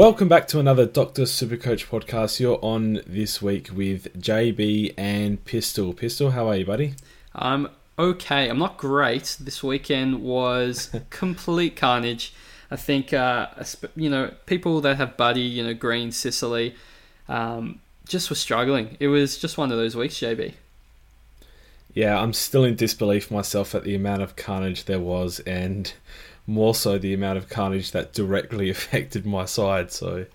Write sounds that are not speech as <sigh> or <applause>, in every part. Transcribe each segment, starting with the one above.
Welcome back to another Doctor Supercoach podcast. You're on this week with JB and Pistol. Pistol, how are you, buddy? I'm okay. I'm not great. This weekend was <laughs> complete carnage. I think, uh, you know, people that have Buddy, you know, Green, Sicily, um, just were struggling. It was just one of those weeks, JB. Yeah, I'm still in disbelief myself at the amount of carnage there was, and more so the amount of carnage that directly <laughs> affected my side. So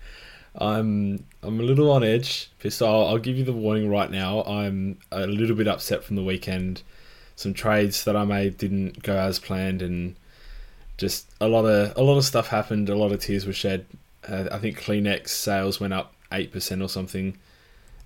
I'm I'm a little on edge. So I'll, I'll give you the warning right now. I'm a little bit upset from the weekend. Some trades that I made didn't go as planned, and just a lot of a lot of stuff happened. A lot of tears were shed. Uh, I think Kleenex sales went up eight percent or something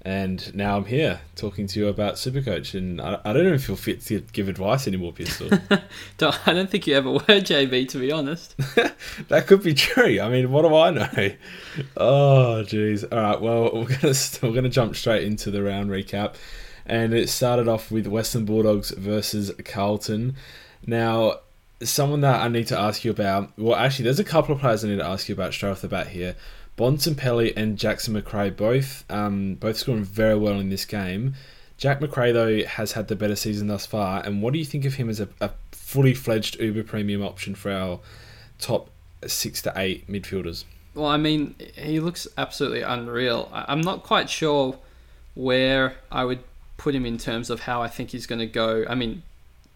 and now I'm here talking to you about Supercoach, and I, I don't even feel fit to give advice anymore, Pistol. <laughs> I don't think you ever were, JB, to be honest. <laughs> that could be true. I mean, what do I know? <laughs> Oh, jeez. All right, well, we're gonna we're gonna jump straight into the round recap, and it started off with Western Bulldogs versus Carlton. Now, someone that I need to ask you about. Well, actually, there's a couple of players I need to ask you about straight off the bat here. Bontempelli and Jackson Macrae both um, both scoring very well in this game. Jack Macrae though has had the better season thus far, and what do you think of him as a, a fully fledged Uber premium option for our top six to eight midfielders? Well, I mean, he looks absolutely unreal. I'm not quite sure where I would put him in terms of how I think he's going to go. I mean,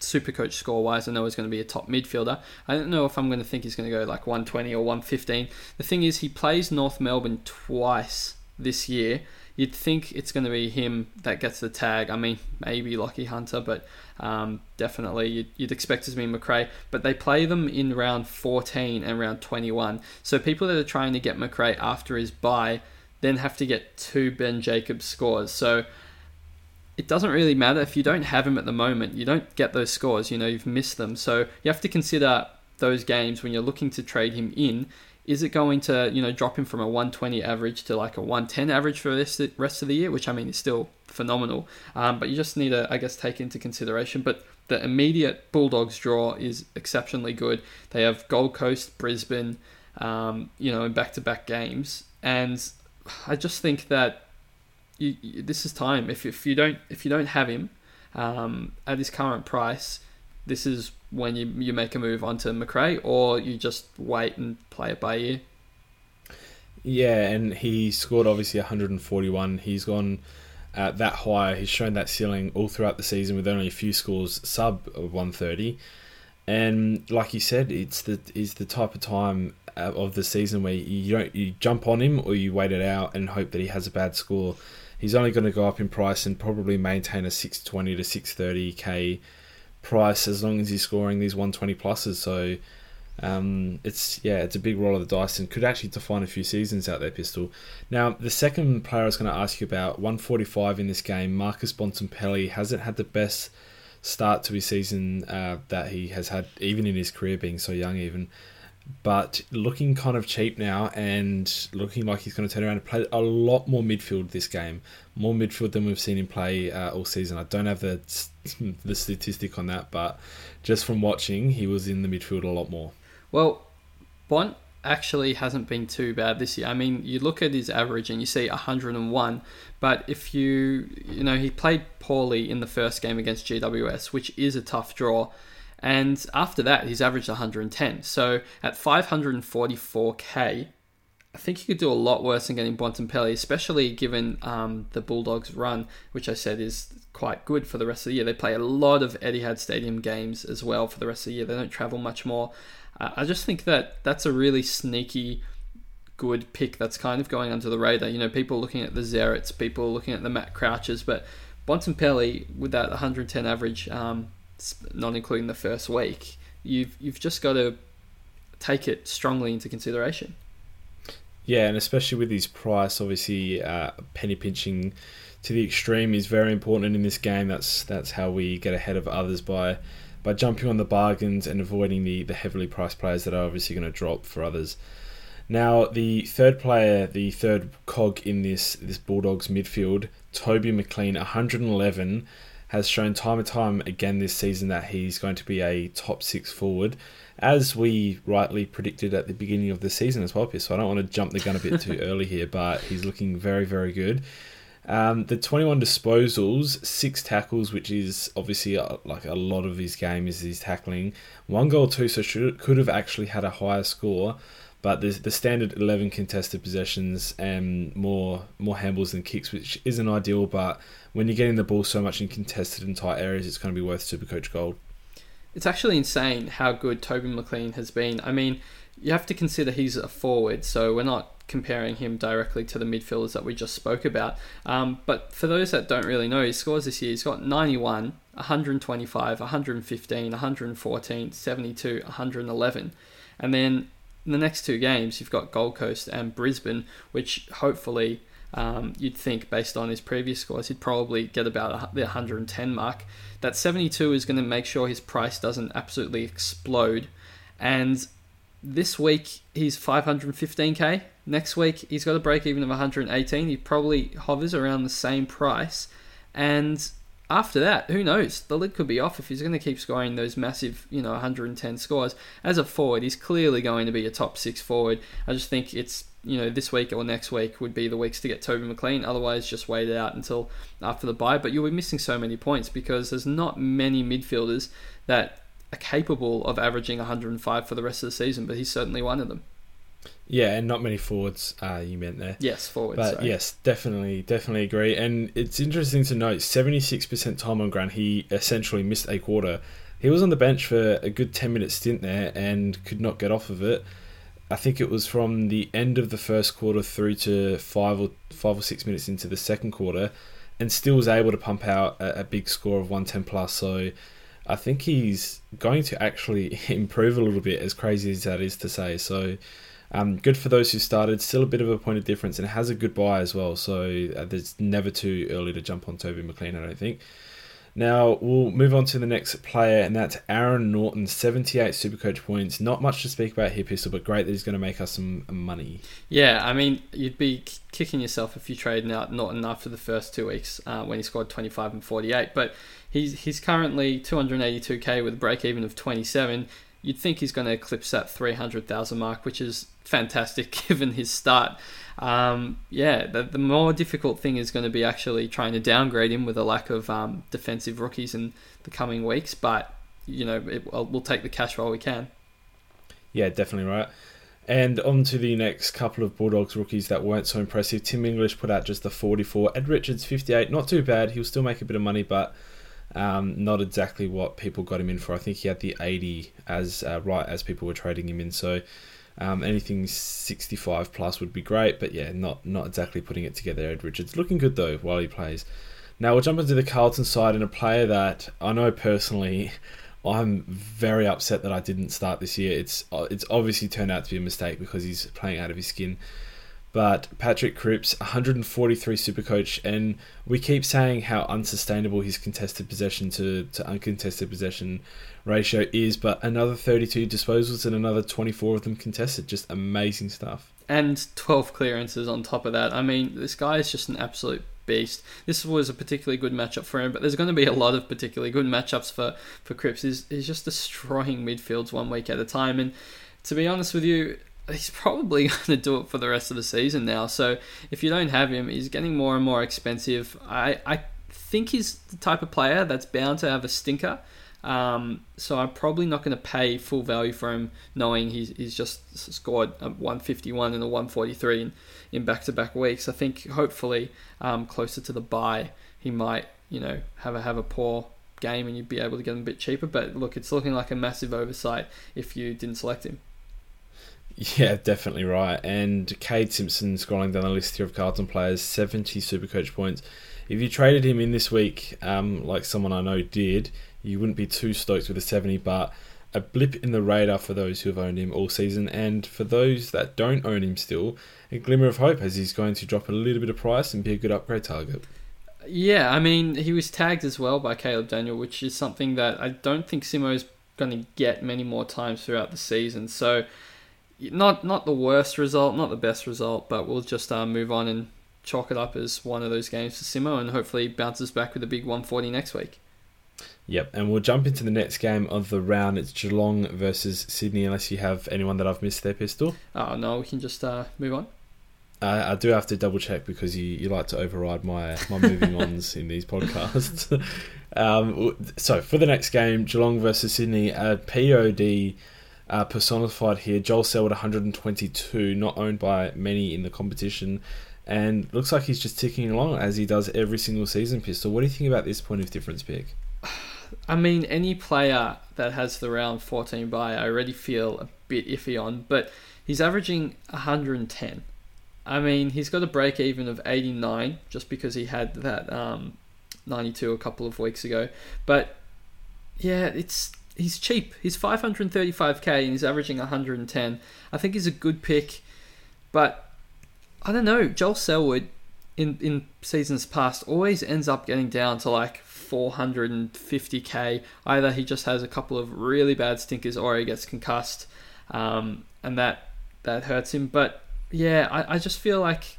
super coach score wise, I know he's going to be a top midfielder. I don't know if I'm going to think he's going to go like 120 or 115. The thing is, he plays North Melbourne twice this year. You'd think it's going to be him that gets the tag. I mean, maybe Lachie Hunter, but um, definitely you'd, you'd, expect it to be Macrae. But they play them in round 14 and round 21. So people that are trying to get Macrae after his bye then have to get two Ben Jacobs scores. So it doesn't really matter if you don't have him at the moment. You don't get those scores. You know you've missed them, so you have to consider those games when you're looking to trade him in. Is it going to you know drop him from a 120 average to like a 110 average for the rest of the year, which I mean is still phenomenal. Um, but you just need to I guess take into consideration. But the immediate Bulldogs draw is exceptionally good. They have Gold Coast, Brisbane, um, you know, in back-to-back games, and I just think that you, you, this is time. If, if you don't if you don't have him um, at his current price, this is when you you make a move onto Macrae, or you just wait and play it by ear. Yeah, and he scored obviously 141. He's gone uh, that high. He's shown that ceiling all throughout the season with only a few scores sub of 130. And like you said, it's the is the type of time uh, of the season where you don't you jump on him or you wait it out and hope that he has a bad score he's only going to go up in price and probably maintain a 620 to 630k price as long as he's scoring these 120 pluses. So um, it's yeah, it's a big roll of the dice and could actually define a few seasons out there, Pistol. Now the second player I was going to ask you about, 145 in this game, Marcus Bontempelli hasn't had the best start to his season uh, that he has had, even in his career, being so young, even but looking kind of cheap now and looking like he's going to turn around and play a lot more midfield this game. More midfield than we've seen him play uh, all season. I don't have the <laughs> the statistic on that, but just from watching, he was in the midfield a lot more. Well, Bont actually hasn't been too bad this year. I mean, you look at his average and you see 101, but if you, you know, he played poorly in the first game against GWS, which is a tough draw. And after that, he's averaged 110. So at 544k, I think he could do a lot worse than getting Bontempelli, especially given um, the Bulldogs' run, which I said is quite good for the rest of the year. They play a lot of Etihad Stadium games as well for the rest of the year. They don't travel much more. Uh, I just think that that's a really sneaky good pick that's kind of going under the radar. You know, people looking at the Zerets, people looking at the Matt Crouches, but Bontempelli with that 110 average um, not including the first week, you've you've just got to take it strongly into consideration. Yeah, and especially with his price, obviously uh, penny pinching to the extreme is very important in this game. That's that's how we get ahead of others by by jumping on the bargains and avoiding the, the heavily priced players that are obviously going to drop for others. Now, the third player, the third cog in this this Bulldogs midfield, Toby McLean, 111 has shown time and time again this season that he's going to be a top six forward. as we rightly predicted at the beginning of the season as well, So I don't want to jump the gun a bit too <laughs> early here, but he's looking very, very good. Um, the 21 disposals, six tackles, which is obviously a, like a lot of his game is his tackling. One goal too, so should could have actually had a higher score, but the the standard 11 contested possessions and more more handballs than kicks, which isn't ideal. But when you're getting the ball so much in contested and tight areas, it's going to be worth Supercoach Gold. It's actually insane how good Toby McLean has been. I mean, you have to consider he's a forward, so we're not comparing him directly to the midfielders that we just spoke about. Um, but for those that don't really know, his scores this year, he's got 91, 125, 115, 114, 72, 111. And then in the next two games, you've got Gold Coast and Brisbane, which hopefully um, you'd think, based on his previous scores, he'd probably get about the 110 mark. That 72 is going to make sure his price doesn't absolutely explode. And this week, he's 515k. Next week, he's got a break even of 118. He probably hovers around the same price. And after that, who knows? The lid could be off if he's going to keep scoring those massive, you know, 110 scores. As a forward, he's clearly going to be a top six forward. I just think it's, you know, this week or next week would be the weeks to get Toby McLean. Otherwise, just wait it out until after the bye. But you'll be missing so many points because there's not many midfielders that are capable of averaging 105 for the rest of the season, but he's certainly one of them. Yeah, and not many forwards. Uh, you meant there. Yes, forwards. But sorry. yes, definitely, definitely agree. And it's interesting to note, seventy-six percent time on ground. He essentially missed a quarter. He was on the bench for a good ten minute stint there and could not get off of it. I think it was from the end of the first quarter through to five or five or six minutes into the second quarter, and still was able to pump out a, a big score of one ten plus. So. I think he's going to actually <laughs> improve a little bit, as crazy as that is to say. So, um, good for those who started. Still a bit of a point of difference, and has a good buy as well. So uh, there's never too early to jump on Toby McLean, I don't think. Now we'll move on to the next player, and that's Aaron Naughton, 78 Supercoach points. Not much to speak about here, Pistol, but great that he's going to make us some money. Yeah, I mean, you'd be kicking yourself if you traded out Naughton after the first two weeks uh, when he scored 25 and 48. But he's he's currently 282k with a break even of 27 you'd think he's going to eclipse that 300,000 mark, which is fantastic <laughs> given his start. Um, yeah, the, the, more difficult thing is going to be actually trying to downgrade him with a lack of um, defensive rookies in the coming weeks. But you know, it, we'll take the cash while we can. Yeah, definitely right. And on to the next couple of Bulldogs rookies that weren't so impressive. Tim English put out just a 44. Ed Richards 58. Not too bad. He'll still make a bit of money, but um, not exactly what people got him in for. I think he had the 80 as uh, right as people were trading him in. So um, anything 65 plus would be great, but yeah, not not exactly putting it together. Ed Richards looking good though while he plays. Now we'll jump into the Carlton side and a player that I know personally. <laughs> I'm very upset that I didn't start this year. It's it's obviously turned out to be a mistake because he's playing out of his skin. But Patrick Cripps, 143 Supercoach, and we keep saying how unsustainable his contested possession to, to uncontested possession ratio is, but another 32 disposals and another 24 of them contested. Just amazing stuff. And 12 clearances on top of that. I mean, this guy is just an absolute beast. This was a particularly good matchup for him, but there's going to be a lot of particularly good matchups for, for Cripps. He's, he's just destroying midfields one week at a time. And to be honest with you, he's probably <laughs> going to do it for the rest of the season now. So if you don't have him, he's getting more and more expensive. I, I think he's the type of player that's bound to have a stinker. Um, so I'm probably not going to pay full value for him, knowing he's, he's just scored a 151 and a 143 in, in back-to-back weeks. I think hopefully um, closer to the buy, he might you know have a have a poor game and you'd be able to get him a bit cheaper. But look, it's looking like a massive oversight if you didn't select him. Yeah, definitely right. And Kade Simpson scrolling down the list here of Carlton players, 70 Supercoach points. If you traded him in this week, um, like someone I know did, you wouldn't be too stoked with a 70, but a blip in the radar for those who have owned him all season. And for those that don't own him still, a glimmer of hope as he's going to drop a little bit of price and be a good upgrade target. Yeah, I mean, he was tagged as well by Caleb Daniel, which is something that I don't think Simo's going to get many more times throughout the season. So not not the worst result, not the best result, but we'll just uh, move on and chalk it up as one of those games for Simo, and hopefully bounces back with a big 140 next week. Yep, and we'll jump into the next game of the round. It's Geelong versus Sydney, unless you have anyone that I've missed there, Pistol. Oh, no, we can just uh, move on. Uh, I do have to double check because you, you like to override my, my moving ons in these podcasts. <laughs> um, so, for the next game, Geelong versus Sydney, uh, POD uh, personified here. Joel Selwood 122, not owned by many in the competition. And looks like he's just ticking along as he does every single season, Pistol. What do you think about this point of difference pick? <sighs> I mean, any player that has the round 14 bye, I already feel a bit iffy on, but he's averaging 110. I mean, he's got a break even of 89 just because he had that um, 92 a couple of weeks ago. But yeah, it's he's cheap. He's 535k and he's averaging 110. I think he's a good pick, but I don't know. Joel Selwood in in seasons past always ends up getting down to like 450k. Either he just has a couple of really bad stinkers or he gets concussed, um, and that that hurts him. But yeah, I, I just feel like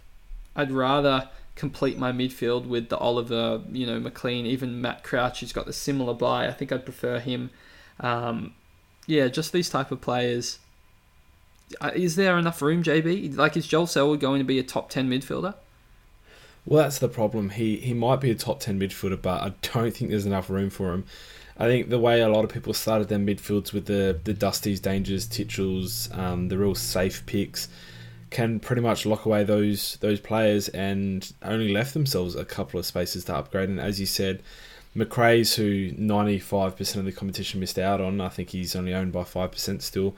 I'd rather complete my midfield with the Oliver, you know, McLean, even Matt Crouch, who's got the similar buy. I think I'd prefer him. Um, yeah, just these type of players. Uh, is there enough room, JB? Like, is Joel Selwood going to be a top 10 midfielder? Well, that's the problem. He he might be a top ten midfielder, but I don't think there's enough room for him. I think the way a lot of people started their midfields with the the Dusties, Dangers, Titchells, um, the real safe picks, can pretty much lock away those those players and only left themselves a couple of spaces to upgrade. And as you said, Macrae's, who 95% of the competition missed out on, I think he's only owned by 5% still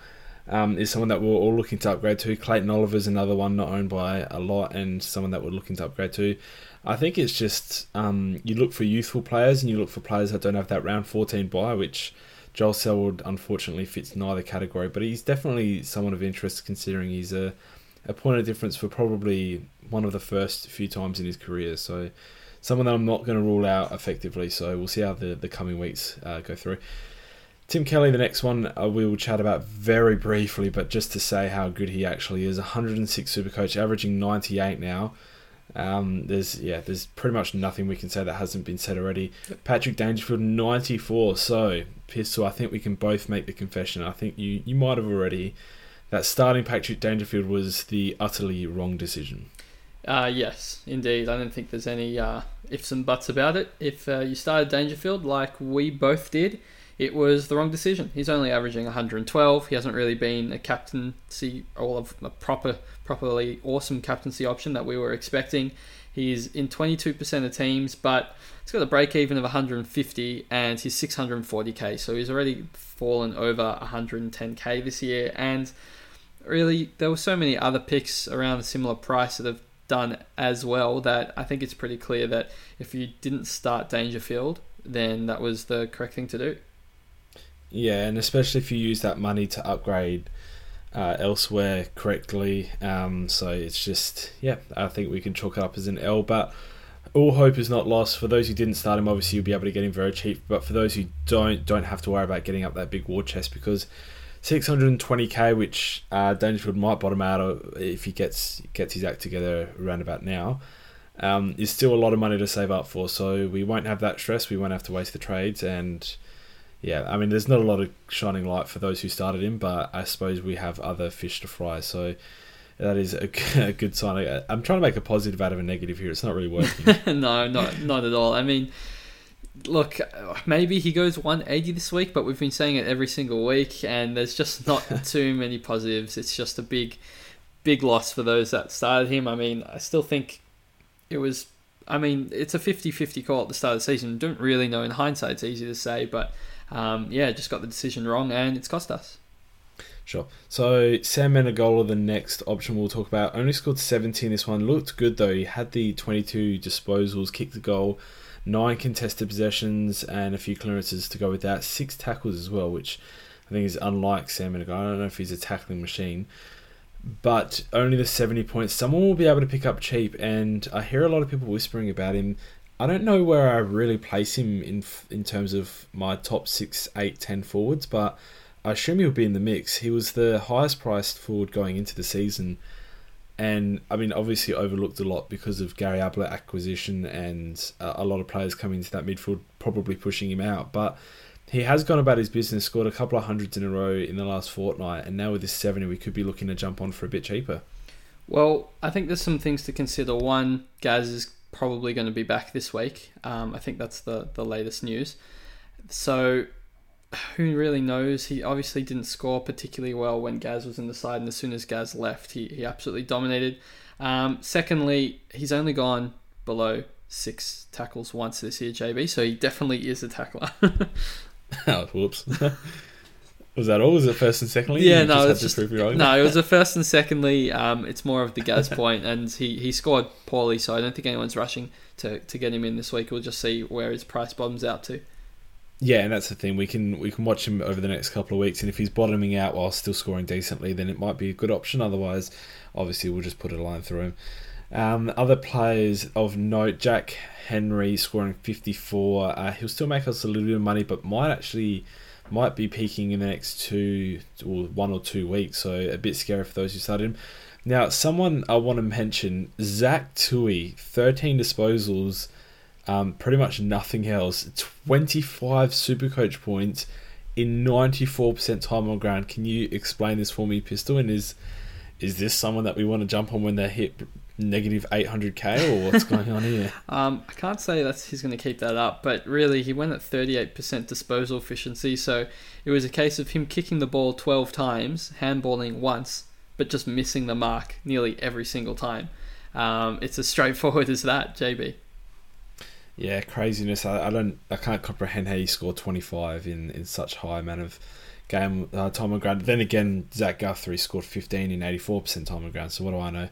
um, is someone that we're all looking to upgrade to. Clayton Oliver's another one not owned by a lot and someone that we're looking to upgrade to. I think it's just um, you look for youthful players and you look for players that don't have that round 14 buy, which Joel Selwood unfortunately fits neither category, but he's definitely someone of interest considering he's a, a point of difference for probably one of the first few times in his career. So someone that I'm not going to rule out effectively. So we'll see how the, the coming weeks uh, go through. Tim Kelly, the next one uh, we will chat about very briefly, but just to say how good he actually is. 106 Supercoach, averaging 98 now. Um, there's yeah, there's pretty much nothing we can say that hasn't been said already. Patrick Dangerfield 94. So Pistol, I think we can both make the confession. I think you you might have already that starting Patrick Dangerfield was the utterly wrong decision. Uh, yes, indeed. I don't think there's any uh, ifs and buts about it. If uh, you started Dangerfield like we both did, it was the wrong decision. He's only averaging 112. He hasn't really been a captaincy or a proper, properly awesome captaincy option that we were expecting. He's in 22% of teams, but he's got a break even of 150 and he's 640k. So he's already fallen over 110k this year. And really, there were so many other picks around a similar price that have done as well that I think it's pretty clear that if you didn't start Dangerfield, then that was the correct thing to do. Yeah, and especially if you use that money to upgrade uh, elsewhere correctly. Um, so it's just, yeah, I think we can chalk it up as an L. But all hope is not lost. For those who didn't start him, obviously you'll be able to get him very cheap. But for those who don't, don't have to worry about getting up that big war chest because 620k, which uh, Dangerfield might bottom out if he gets gets his act together around about now. Um, is still a lot of money to save up for, so we won't have that stress. We won't have to waste the trades, and yeah, I mean, there's not a lot of shining light for those who started him, but I suppose we have other fish to fry. So that is a, <laughs> a good sign. I'm trying to make a positive out of a negative here. It's not really working. <laughs> no, not not at all. I mean, look, maybe he goes 180 this week, but we've been saying it every single week, and there's just not <laughs> too many positives. It's just a big, big loss for those that started him. I mean, I still think it was. I mean, it's a 50 50 call at the start of the season. Don't really know in hindsight, it's easy to say, but um, yeah, just got the decision wrong and it's cost us. Sure. So Sam Menegola, the next option we'll talk about, only scored 17 this one. Looked good though. He had the 22 disposals, kicked the goal, nine contested possessions, and a few clearances to go with that. Six tackles as well, which I think is unlike Sam Menegola. I don't know if he's a tackling machine, but only the 70 points. Someone will be able to pick up cheap, and I hear a lot of people whispering about him I don't know where I really place him in in terms of my top six, eight, ten forwards, but I assume he'll be in the mix. He was the highest priced forward going into the season. And I mean, obviously overlooked a lot because of Gary Ablett acquisition and a lot of players coming into that midfield, probably pushing him out. But he has gone about his business, scored a couple of hundreds in a row in the last fortnight, and now with this 70, we could be looking to jump on for a bit cheaper. Well, I think there's some things to consider. One, Gaz is probably going to be back this week. Um, I think that's the, the latest news. So, who really knows? He obviously didn't score particularly well when Gaz was in the side, and as soon as Gaz left, he, he absolutely dominated. Um, secondly, he's only gone below six tackles once this year, JB, so he definitely is a tackler. <laughs> oh, whoops. <laughs> Was that all? Was it first and secondly? Yeah, you no, just it's just no. It was <laughs> a first and secondly. Um, it's more of the Gaz point, and he, he scored poorly, so I don't think anyone's rushing to, to get him in this week. We'll just see where his price bottoms out to. Yeah, and that's the thing. We can we can watch him over the next couple of weeks, and if he's bottoming out while still scoring decently, then it might be a good option. Otherwise, obviously, we'll just put a line through him. Um, other players of note: Jack Henry scoring fifty four. Uh, he'll still make us a little bit of money, but might actually might be peaking in the next two or one or two weeks. So a bit scary for those who started him. Now, someone I want to mention, Zach Tuohy, 13 disposals, um, pretty much nothing else. 25 super coach points in 94% time on ground. Can you explain this for me, Pistol? And is is this someone that we want to jump on when they hit negative 800k or what's <laughs> going on here? Um, I can't say that he's going to keep that up, but really he went at 38% disposal efficiency, so it was a case of him kicking the ball 12 times, handballing once, but just missing the mark nearly every single time. Um, it's as straightforward <laughs> as that, JB. Yeah, craziness. I, I don't, I can't comprehend how he scored 25 in, in such high amount of game uh, time on ground. Then again, Zach Guthrie scored 15 in 84% time on ground. So what do I know?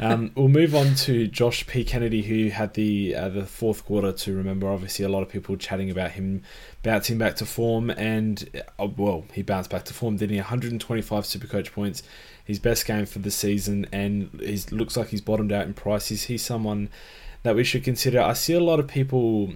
<laughs> um, we'll move on to Josh P Kennedy, who had the uh, the fourth quarter to remember. Obviously, a lot of people chatting about him bouncing back to form, and uh, well, he bounced back to form. Didn't he? 125 Supercoach points, his best game for the season, and he looks like he's bottomed out in price. He's someone? That we should consider. I see a lot of people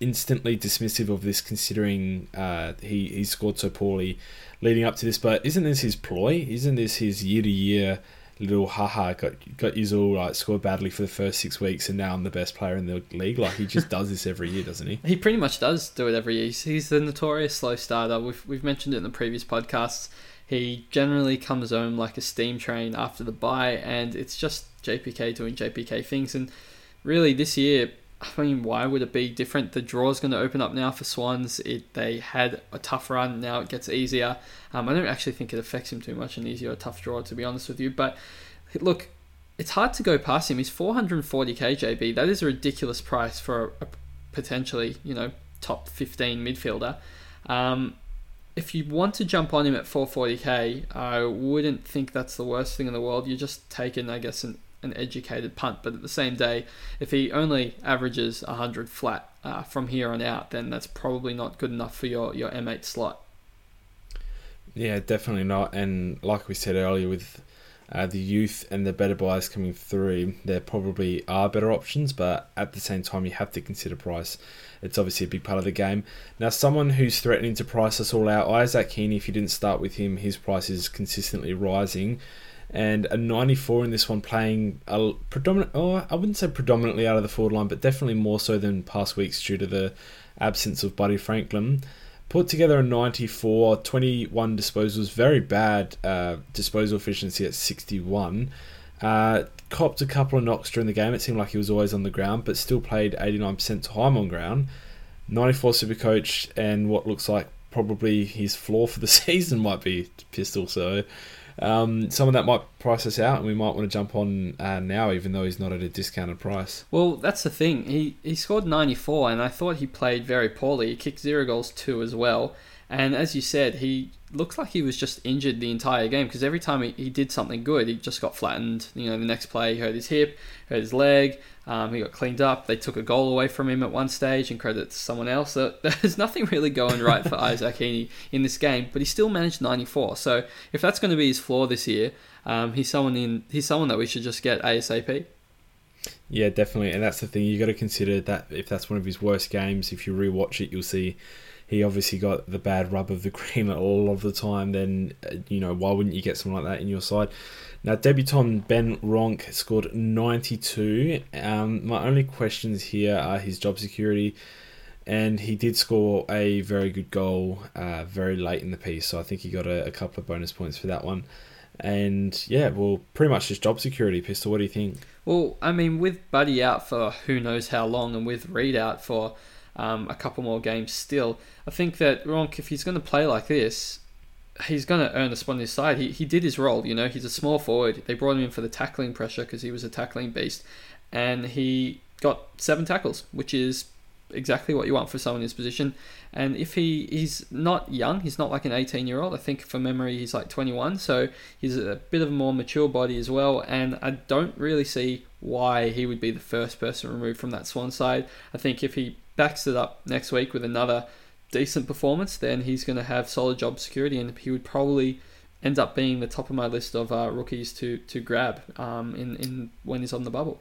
instantly dismissive of this, considering uh, he he scored so poorly leading up to this. But isn't this his ploy? Isn't this his year to year little haha got got you all right scored badly for the first six weeks and now I'm the best player in the league? Like he just <laughs> does this every year, doesn't he? He pretty much does do it every year. He's the notorious slow starter. We've we've mentioned it in the previous podcasts. He generally comes home like a steam train after the bye, and it's just JPK doing JPK things. And really, this year I mean, why would it be different? The draw is going to open up now for Swans. It they had a tough run. Now it gets easier. Um, I don't actually think it affects him too much an easier tough draw, to be honest with you. But look, it's hard to go past him. He's 440k JB. That is a ridiculous price for a, a potentially you know top 15 midfielder. Um, if you want to jump on him at 440k, I wouldn't think that's the worst thing in the world. You're just taking, I guess, an an educated punt. But at the same day, if he only averages 100 flat uh, from here on out, then that's probably not good enough for your, your M8 slot. Yeah, definitely not. And like we said earlier, with uh, the youth and the better buys coming through, there probably are better options, but at the same time, you have to consider price. It's obviously a big part of the game. Now, someone who's threatening to price us all out, Isaac Heaney, if you didn't start with him, his price is consistently rising and a 94 in this one playing a predominant oh I wouldn't say predominantly out of the forward line but definitely more so than past weeks due to the absence of Buddy Franklin. Put together a 94 21 disposals very bad uh, disposal efficiency at 61 uh, copped a couple of knocks during the game. It seemed like he was always on the ground but still played 89% time on ground. 94 super coach and what looks like probably his floor for the <laughs> season might be pistol so um, someone that might price us out, and we might want to jump on uh, now, even though he's not at a discounted price. Well, that's the thing. He he scored 94, and I thought he played very poorly. He kicked zero goals too as well. And as you said, he looks like he was just injured the entire game because every time he, he did something good, he just got flattened. You know, the next play, he hurt his hip, hurt his leg. Um, he got cleaned up. They took a goal away from him at one stage and credit to someone else. So <laughs> there's nothing really going right for <laughs> Isaac Heaney in this game, but he still managed 94. So if that's going to be his floor this year, um, he's someone in he's someone that we should just get ASAP. Yeah, definitely, and that's the thing you got to consider that if that's one of his worst games, if you rewatch it, you'll see he obviously got the bad rub of the <laughs> green all of the time, then uh, you know why wouldn't you get someone like that in your side? Now, debutant Ben Ronk scored 92. Um, my only questions here are his job security, and he did score a very good goal uh, very late in the piece, so I think he got a, a couple of bonus points for that one. And yeah, well, pretty much just job security. Pistol, what do you think? Well, I mean, with Buddy out for who knows how long, and with Reid out for um, a couple more games still, I think that Ronk, if he's going to play like this, he's going to earn a spot on his side. He, he did his role, you know, he's a small forward. They brought him in for the tackling pressure because he was a tackling beast. And he got seven tackles, which is exactly what you want for someone in his position. And if he he's not young, he's not like an 18 year old. I think from memory he's like 21, so he's a bit of a more mature body as well. And I don't really see why he would be the first person removed from that Swan side. I think if he backs it up next week with another decent performance, then he's going to have solid job security, and he would probably end up being the top of my list of uh, rookies to to grab um, in in when he's on the bubble.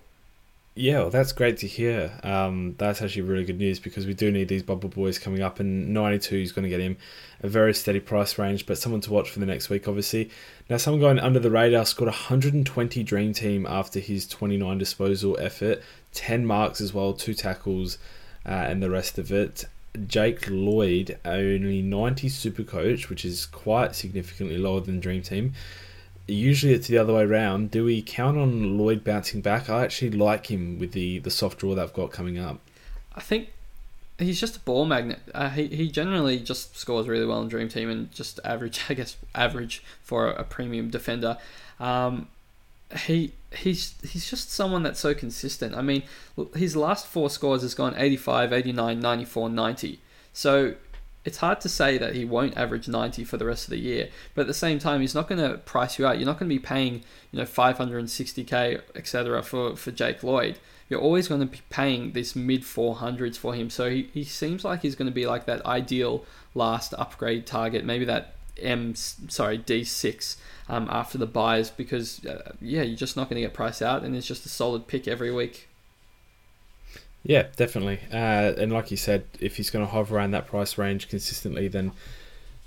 Yeah, well, that's great to hear. Um, that's actually really good news because we do need these bubble boys coming up, and 92 is going to get him a very steady price range, but someone to watch for the next week, obviously. Now, someone going under the radar scored 120 Dream Team after his 29 disposal effort, 10 marks as well, two tackles, uh, and the rest of it. Jake Lloyd, only 90 super coach, which is quite significantly lower than Dream Team. Usually it's the other way around. Do we count on Lloyd bouncing back? I actually like him with the, the soft draw they've got coming up. I think he's just a ball magnet. Uh, he, he generally just scores really well in Dream Team and just average, <laughs> I guess, average for a, a premium defender. Um, he he's he's just someone that's so consistent. I mean, his last four scores has gone 85, 89, 94, 90. So it's hard to say that he won't average 90 for the rest of the year. But at the same time, he's not going to price you out. You're not going to be paying, you know, 560k, etc. for for Jake Lloyd. You're always going to be paying this mid 400s for him. So he, he seems like he's going to be like that ideal last upgrade target, maybe that M sorry D6 um, after the buys because uh, yeah you're just not going to get price out and it's just a solid pick every week. Yeah, definitely. Uh, and like you said, if he's going to hover around that price range consistently, then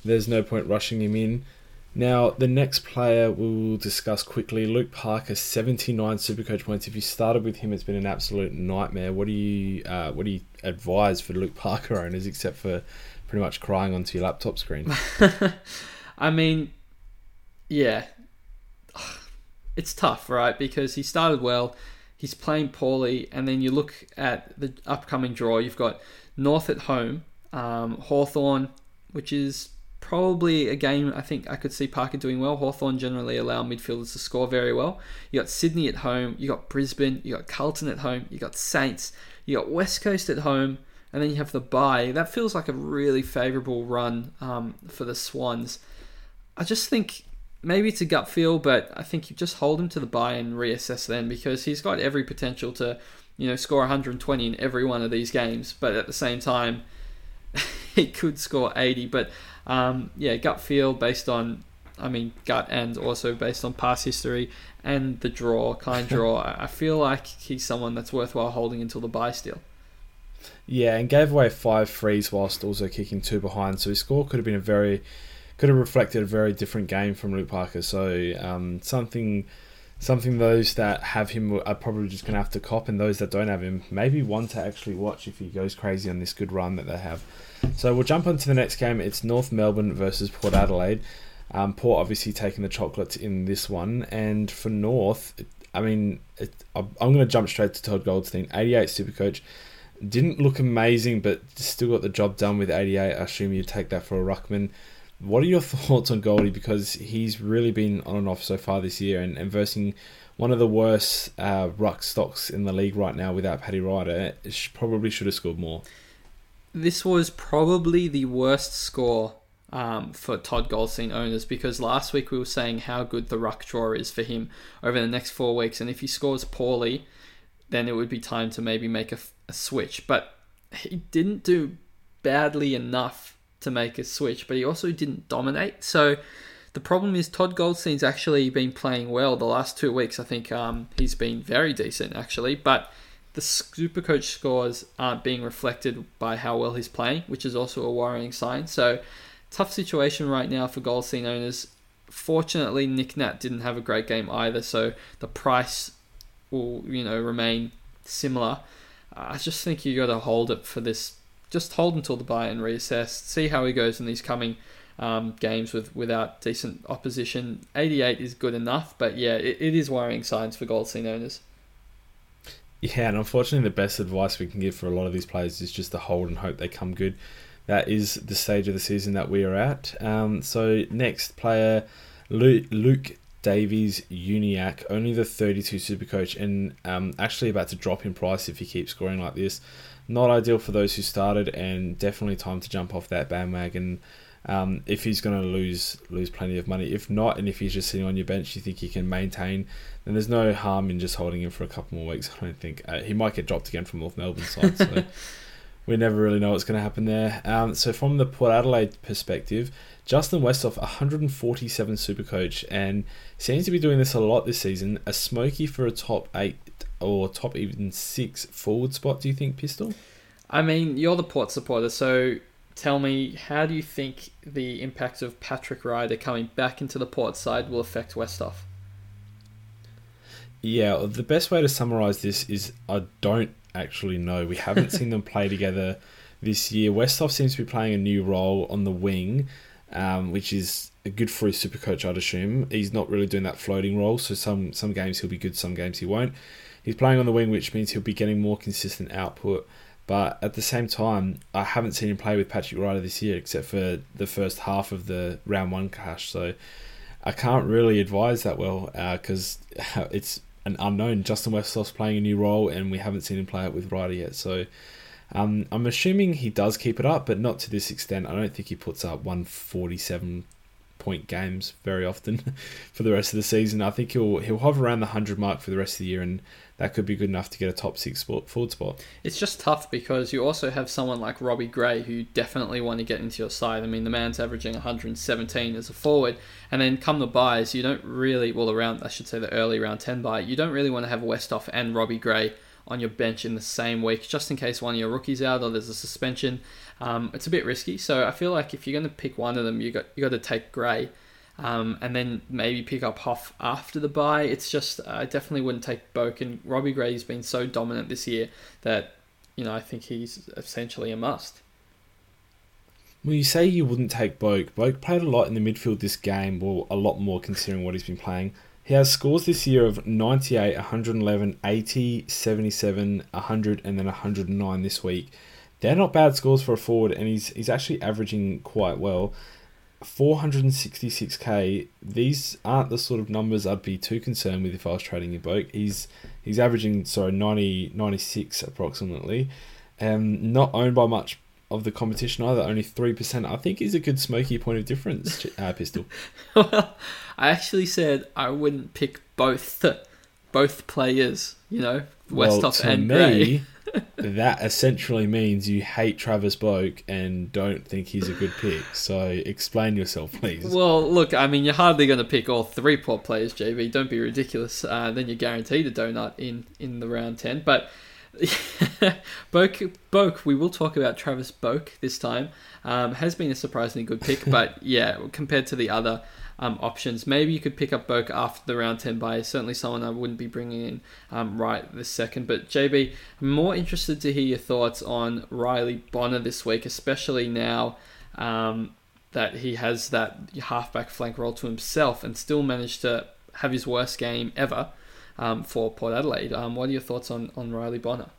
there's no point rushing him in. Now, the next player we'll discuss quickly, Luke Parker, 79 Supercoach points. If you started with him, it's been an absolute nightmare. What do you uh, what do you advise for Luke Parker owners, except for pretty much crying onto your laptop screen? <laughs> I mean, yeah, it's tough, right? Because he started well, he's playing poorly, and then you look at the upcoming draw. You've got North at home, um, Hawthorn, which is probably a game I think I could see Parker doing well. Hawthorn generally allow midfielders to score very well. You got Sydney at home, you got Brisbane, you got Carlton at home, you got Saints, you got West Coast at home, and then you have the bye. That feels like a really favourable run um, for the Swans. I just think maybe it's a gut feel, but I think you just hold him to the buy and reassess then because he's got every potential to, you know, score 120 in every one of these games. But at the same time, <laughs> he could score 80. But um, yeah, gut feel based on, I mean, gut and also based on past history and the draw, kind <laughs> draw. I feel like he's someone that's worthwhile holding until the buy still. Yeah, and gave away five frees whilst also kicking two behind. So his score could have been a very could have reflected a very different game from Luke Parker. So um, something something those that have him are probably just going to have to cop, and those that don't have him, maybe one to actually watch if he goes crazy on this good run that they have. So we'll jump on to the next game. It's North Melbourne versus Port Adelaide. Um, Port obviously taking the chocolates in this one, and for North, I mean, it, I'm going to jump straight to Todd Goldstein, 88 super coach. Didn't look amazing, but still got the job done with 88. I assume you take that for a ruckman. What are your <laughs> thoughts on Goldie? Because he's really been on and off so far this year, and, and versing one of the worst uh, ruck stocks in the league right now without Paddy Ryder, probably should have scored more. This was probably the worst score um, for Todd Goldstein owners because last week we were saying how good the ruck draw is for him over the next four weeks, and if he scores poorly, then it would be time to maybe make a, a switch. But he didn't do badly enough to make a switch, but he also didn't dominate. So the problem is Todd Goldstein's actually been playing well the last two weeks. I think um, he's been very decent actually, but the Supercoach scores aren't being reflected by how well he's playing, which is also a worrying sign. So, tough situation right now for Goldstein owners. Fortunately, Nick Nat didn't have a great game either, so the price will you know remain similar. I just think you got to hold it for this. Just hold until the buy and reassess. See how he goes in these coming um, games with without decent opposition. 88 is good enough, but yeah, it, it is worrying signs for Goldstein owners. Yeah, and unfortunately, the best advice we can give for a lot of these players is just to hold and hope they come good. That is the stage of the season that we are at. Um, so, next player, Luke Davies Uniacke, only the 32 super coach, and um, actually about to drop in price if he keeps scoring like this. Not ideal for those who started, and definitely time to jump off that bandwagon um, if he's going to lose lose plenty of money. If not, and if he's just sitting on your bench, you think he can maintain, then there's no harm in just holding him for a couple more weeks. I don't think uh, he might get dropped again from North Melbourne side. So <laughs> we never really know what's going to happen there. Um, so from the Port Adelaide perspective, Justin Westhoff, 147 super coach, and seems to be doing this a lot this season. A smoky for a top eight or top even six forward spot. Do you think, Pistol? I mean, you're the Port supporter, so tell me, how do you think the impact of Patrick Ryder coming back into the port side will affect Westhoff? Yeah, the best way to summarize this is I don't actually know. We haven't seen them play together this year. Westhoff seems to be playing a new role on the wing, um, which is a good for his super coach, I'd assume. He's not really doing that floating role, so some some games he'll be good, some games he won't. He's playing on the wing, which means he'll be getting more consistent output. But at the same time, I haven't seen him play with Patrick Ryder this year, except for the first half of the round one cash. So I can't really advise that well because uh, <laughs> it's an unknown. Justin Westhoff's playing a new role, and we haven't seen him play it with Ryder yet. So um, I'm assuming he does keep it up, but not to this extent. I don't think he puts up 147 point games very often <laughs> for the rest of the season. I think he'll he'll hover around the hundred mark for the rest of the year, and that could be good enough to get a top six sport, forward spot. It's just tough because you also have someone like Robbie Gray who definitely want to get into your side. I mean, the man's averaging 117 as a forward, and then come the buys, you don't really, well, around, I should say the early round 10 buy, you don't really want to have Westhoff and Robbie Gray on your bench in the same week, just in case one of your rookies out or there's a suspension. Um, it's a bit risky, so I feel like if you're going to pick one of them, you got you got to take Gray um, and then maybe pick up Hoff after the buy. It's just I definitely wouldn't take Boak and Robbie Gray's been so dominant this year that you know I think he's essentially a must. Well, you say you wouldn't take Boak. Boak played a lot in the midfield this game, well, a lot more considering what he's been playing. He has scores this year of 98, 111, 80, 77, 100, and then 109 this week. They're not bad scores for a forward, and he's he's actually averaging quite well. 466k. These aren't the sort of numbers I'd be too concerned with if I was trading in Boak. He's he's averaging sorry 90 96 approximately, um, not owned by much of the competition either. Only three percent. I think is a good smoky point of difference. Uh, pistol. <laughs> well, I actually said I wouldn't pick both both players. You know, Westhoff well, and me, Gray that essentially means you hate Travis Boak and don't think he's a good pick. So explain yourself, please. Well, look, I mean, you're hardly going to pick all three port players, JB. Don't be ridiculous. Uh, then you're guaranteed a donut in, in the round 10. But <laughs> Boak, Boak, we will talk about Travis Boak this time. Um, has been a surprisingly good pick, <laughs> but yeah, compared to the other um, options. Maybe you could pick up Boak after the round 10 buy. Certainly someone I wouldn't be bringing in um, right this second. But JB, I'm more interested to hear your thoughts on Riley Bonner this week, especially now um, that he has that halfback flank role to himself and still managed to have his worst game ever um, for Port Adelaide. Um, what are your thoughts on, on Riley Bonner?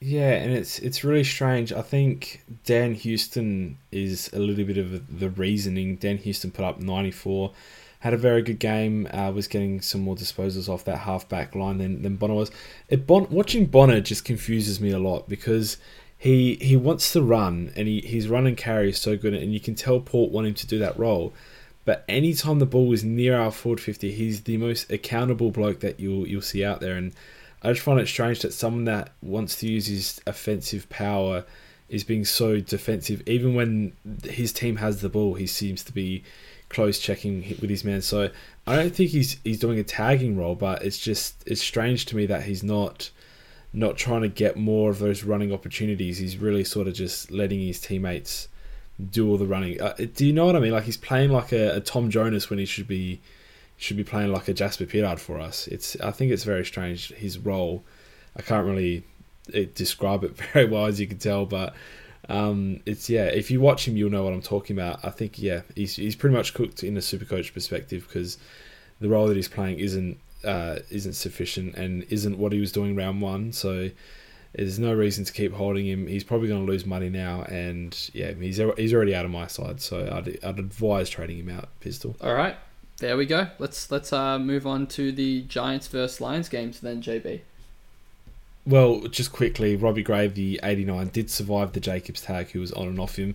Yeah, and it's it's really strange. I think Dan Houston is a little bit of the reasoning. Dan Houston put up 94, had a very good game, uh, was getting some more disposals off that half-back line than, than Bonner was. It, bon, watching Bonner just confuses me a lot because he he wants to run and he, his run and carry is so good and you can tell Port want him to do that role. But anytime the ball is near our forward 50, he's the most accountable bloke that you'll you'll see out there and I just find it strange that someone that wants to use his offensive power is being so defensive. Even when his team has the ball, he seems to be close checking with his man. So I don't think he's he's doing a tagging role, but it's just it's strange to me that he's not not trying to get more of those running opportunities. He's really sort of just letting his teammates do all the running. Uh, do you know what I mean? Like he's playing like a, a, Tom Jonas when he should be should be playing like a Jasper Pittard for us. It's I think it's very strange his role. I can't really eh, describe it <laughs> very well as you can tell, but um, it's yeah. If you watch him, you'll know what I'm talking about. I think yeah, he's he's pretty much cooked in a super coach perspective because the role that he's playing isn't uh, isn't sufficient and isn't what he was doing round one. So there's no reason to keep holding him. He's probably going to lose money now, and yeah, he's he's already out of my side. So I'd, I'd advise trading him out. Pistol. All right, there we go. Let's let's uh, move on to the Giants versus Lions games then, JB. Well, just quickly, Robbie Gray, the 89, did survive the Jacobs tag, who was on and off him.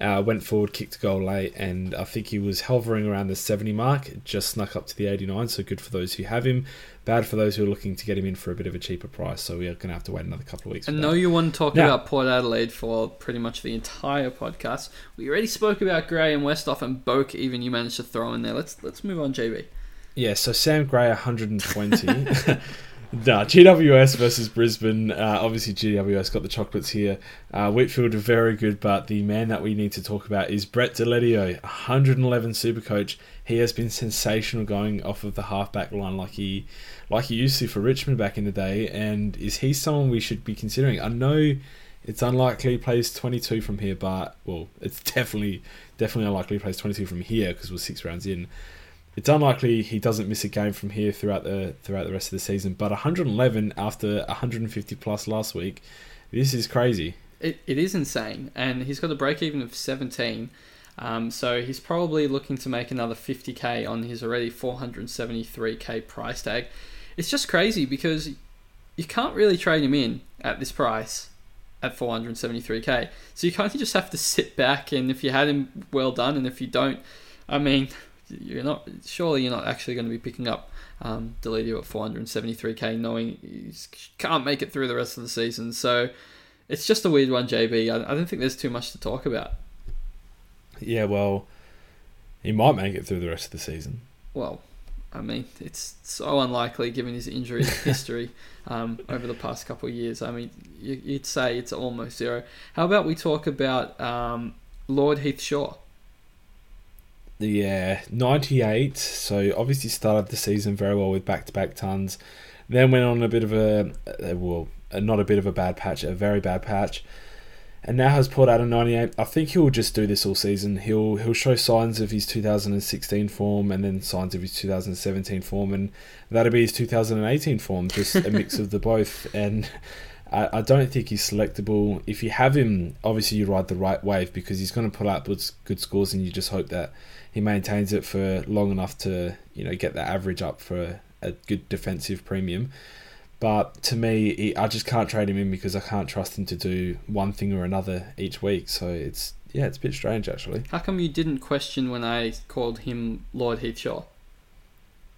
Uh, went forward, kicked a goal late, and I think he was hovering around the 70 mark. just snuck up to the 89, so good for those who have him. Bad for those who are looking to get him in for a bit of a cheaper price. So we are going to have to wait another couple of weeks. I know you want to talk now, about Port Adelaide for pretty much the entire podcast. We already spoke about Gray and Westhoff and Boak, Even you managed to throw in there. Let's let's move on, JB. Yeah, so Sam Gray 120. <laughs> Nah, GWS versus Brisbane. Uh, obviously, GWS got the chocolates here. Uh, Whitfield very good, but the man that we need to talk about is Brett Deledio, 111 super coach. He has been sensational going off of the halfback line like he like he used to for Richmond back in the day. And is he someone we should be considering? I know it's unlikely he plays 22 from here, but well, it's <laughs> definitely definitely unlikely he plays 22 from here because we're six rounds in it's unlikely he doesn't miss a game from here throughout the throughout the rest of the season. But 111 after 150 plus last week, this is crazy. It, it is insane, and he's got a break even of 17. Um, so he's probably looking to make another 50k on his already 473k price tag. It's just crazy because you can't really trade him in at this price at 473k. So you kind of just have to sit back, and if you had him, well done, and if you don't, I mean you're not surely you're not actually going to be picking up um, Deledio at 473k, knowing he can't make it through the rest of the season. So it's just a weird one, JB. I, I don't think there's too much to talk about. Yeah, well, he might make it through the rest of the season. Well, I mean, it's so unlikely given his injury <laughs> history um, over the past couple of years. I mean, you, would say it's almost zero. How about we talk about um, Lord Heath Shaw? Yeah, 98. So obviously started the season very well with back to back tons. Then went on a bit of a, uh, well, uh, not a bit of a bad patch, a very bad patch. And now has pulled out a 98. I think he'll just do this all season. He'll he'll show signs of his 2016 form and then signs of his 2017 form, and that'll be his 2018 form, just a mix of the both. And I, I don't think he's selectable. If you have him, obviously you ride the right wave because he's going to put up good scores, and you just hope that he maintains it for long enough to you know get the average up for a, good defensive premium. But to me, he, I just can't trade him in because I can't trust him to do one thing or another each week. So it's yeah, it's a bit strange actually. How come you didn't question when I called him Lord Heath Shaw?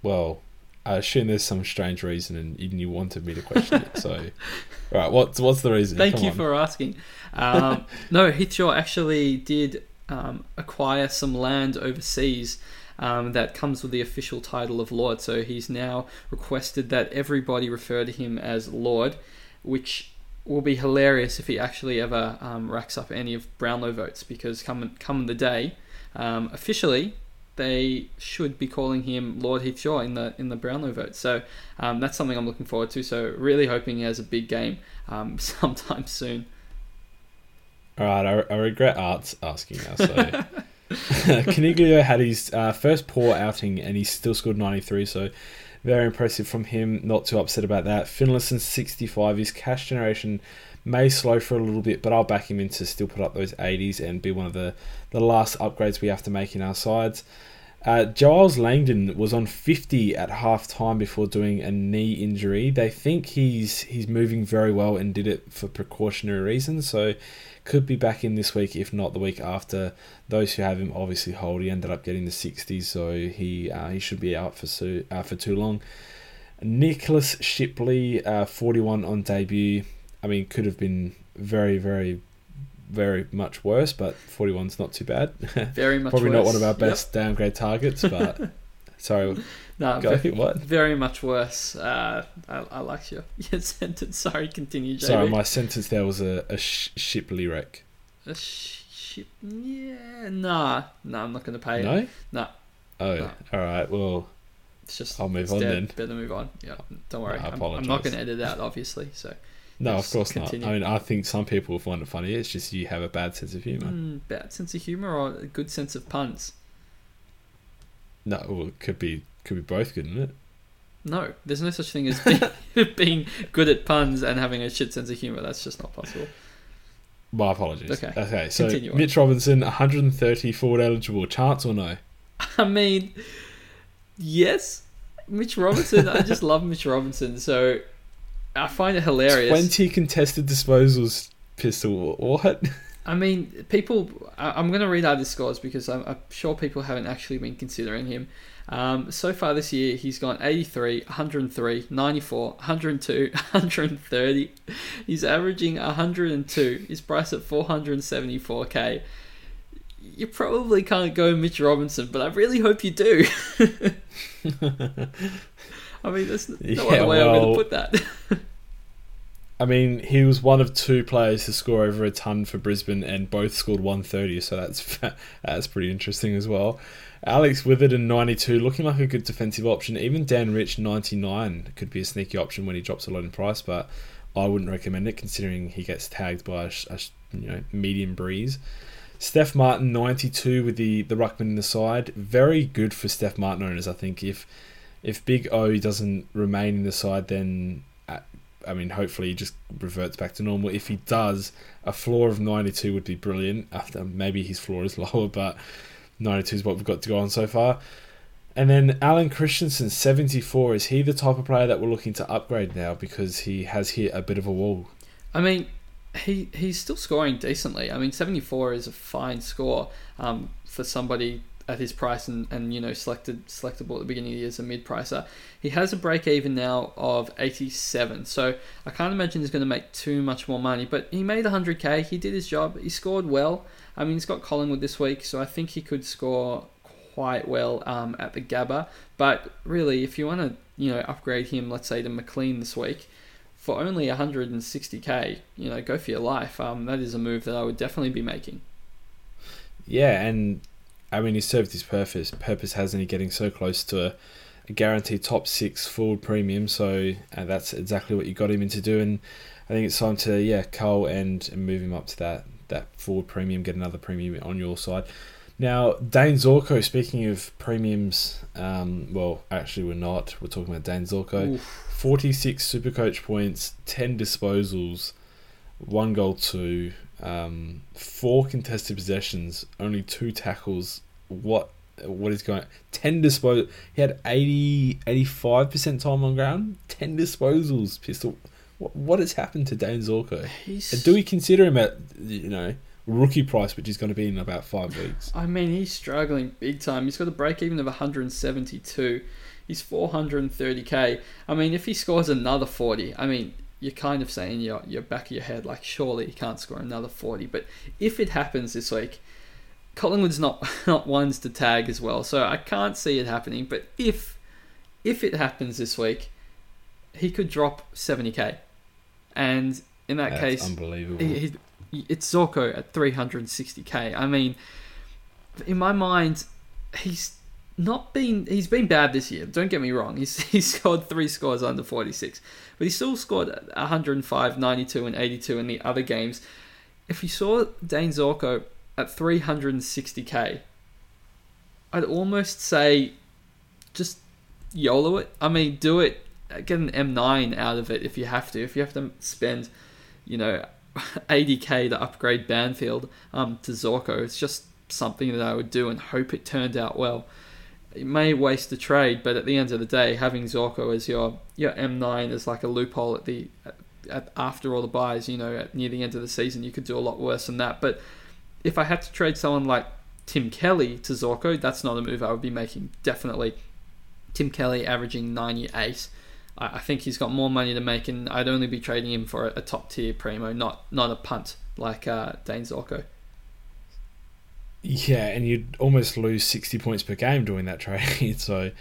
Well, I assume there's some strange reason, and you wanted me to question it. So, <laughs> right, what's what's the reason? Thank Come you on. for asking. Um, no, Heath Shaw actually did um, acquire some land overseas um, that comes with the official title of Lord. So he's now requested that everybody refer to him as Lord, which will be hilarious if he actually ever um, racks up any of Brownlow votes because come come the day, um, officially they should be calling him Lord Heath Shaw in the in the Brownlow vote. So um, that's something I'm looking forward to. So really hoping he has a big game um, <laughs> sometime soon. All right, I, I regret Arts asking now. So <laughs> Coniglio had his uh, first poor outing and he still scored 93. So very impressive from him. Not too upset about that. Finlayson 65. His cash generation may slow for a little bit, but I'll back him in to still put up those 80s and be one of the, the last upgrades we have to make in our sides. Uh, Giles Langdon was on 50 at half time before doing a knee injury. They think he's he's moving very well and did it for precautionary reasons. So could be back in this week, if not the week after. Those who have him obviously hold. He ended up getting the 60s, so he uh, he should be out for so, uh, for too long. Nicholas Shipley, uh, 41 on debut. I mean, could have been very, very, very much worse, but 41's not too bad. <laughs> Very much Probably worse. not one of our best yep. downgrade targets, but <laughs> sorry. No, Go, ve- <laughs> what? very much worse. Uh, I, I like your, <laughs> your sentence. Sorry, continue, JB. Sorry, my sentence there was a, a sh- Shipley wreck. A sh- ship? Yeah, nah, nah. I'm not going to pay it. No? No. Oh, No. all right. Well, It's just I'll move on dead. then. Better move on. Yeah, don't worry. I I'm, I'm not going to edit out, obviously. So no, of course continue. not. I mean, I think some people find it funny. It's just you have a bad sense of humour. mm, bad sense of humor or a good sense of puns. No, well, it could be could be both, couldn't it? No, there's no such thing as being, <laughs> <laughs> being good at puns and having a shit sense of humor. That's just not possible. My apologies. Okay. Okay. So Continue on. Mitch Robinson, 130 forward eligible. Chance or no? <laughs> I mean, yes, Mitch Robinson. I just love Mitch Robinson, so I find it hilarious. 20 contested disposals. Pistol. What? I mean, people. I- I'm going to read out his scores because I'm, I'm sure people haven't actually been considering him. Um, so far this year, he's gone 83, 103, 94, 102, 130. He's averaging 102. His price at 474k. You probably can't go Mitch Robinson, but I really hope you do. <laughs> I mean, there's no Yeah, other way I'm going to put that. <laughs> I mean, he was one of two players to score over a ton for Brisbane, and both scored 130. So that's that's pretty interesting as well. Alex Witherden 92, looking like a good defensive option. Even Dan Rich 99 could be a sneaky option when he drops a lot in price, but I wouldn't recommend it considering he gets tagged by a, a you know medium breeze. Steph Martin 92 with the the ruckman in the side, very good for Steph Martin owners. I think if if Big O doesn't remain in the side, then uh, I mean, hopefully he just reverts back to normal. If he does, a floor of 92 would be brilliant. After maybe his floor is <laughs> lower, but 92 is what we've got to go on so far. And then Allen Christensen, 74. Is he the type of player that we're looking to upgrade now because he has hit a bit of a wall? I mean, he he's still scoring decently. I mean, 74 is a fine score um, for somebody at his price and, and you know selected selectable at the beginning of the year as a mid pricer. He has a break even now of 87, so I can't imagine he's going to make too much more money. But he made 100k. He did his job. He scored well. I mean, he's got Collingwood this week, so I think he could score quite well um, at the Gabba. But really, if you want to you know upgrade him, let's say to McLean this week for only 160k, you know, go for your life. Um, that is a move that I would definitely be making. Yeah, and I mean, he served his purpose. Purpose hasn't he getting so close to a, a guaranteed top six forward premium? So uh, that's exactly what you got him into do. And I think it's time to yeah, cull and, and move him up to that that forward premium, get another premium on your side. Now, Dane Zorko, speaking of premiums, um, well, actually, we're not. We're talking about Dane Zorko. Oof. 46 super coach points, 10 disposals, one goal, two, um, four contested possessions, only two tackles. What what is going 10 disposals. He had 80 85% time on ground, 10 disposals. Pistol. What, has happened to Dane Zorko? He's, Do we consider him at, you know, rookie price, which is going to be in about five weeks? I mean, he's struggling big time. He's got a break even of 172. He's 430k. I mean, if he scores another 40, I mean, you're kind of saying you're, you're back of your head, like, surely he can't score another 40. But if it happens this week, Collingwood's not <laughs> not ones to tag as well, so I can't see it happening. But if if it happens this week, he could drop 70k, and in that That's case, unbelievable. he, he, it's Zorko at 360k. I mean, in my mind, he's not been he's been bad this year. Don't get me wrong. He's <laughs> he's scored three scores under 46, but he still scored 105, 92, and 82 in the other games. If you saw Dane Zorko at 360k, I'd almost say just YOLO it. I mean, do it. Get an M9 out of it if you have to. If you have to spend, you know, <laughs> 80k to upgrade Banfield um, to Zorko, it's just something that I would do and hope it turned out well. It may waste the trade, but at the end of the day, having Zorko as your your M9 is like a loophole at the at, after all the buys. You know, near the end of the season, you could do a lot worse than that. But if I had to trade someone like Tim Kelly to Zorko, that's not a move I would be making. Definitely, Tim Kelly averaging 98. I, I think he's got more money to make, and I'd only be trading him for a, a top tier primo, not not a punt like uh, Dane Zorko. Yeah, and you'd almost lose 60 points per game doing that trade. <laughs> So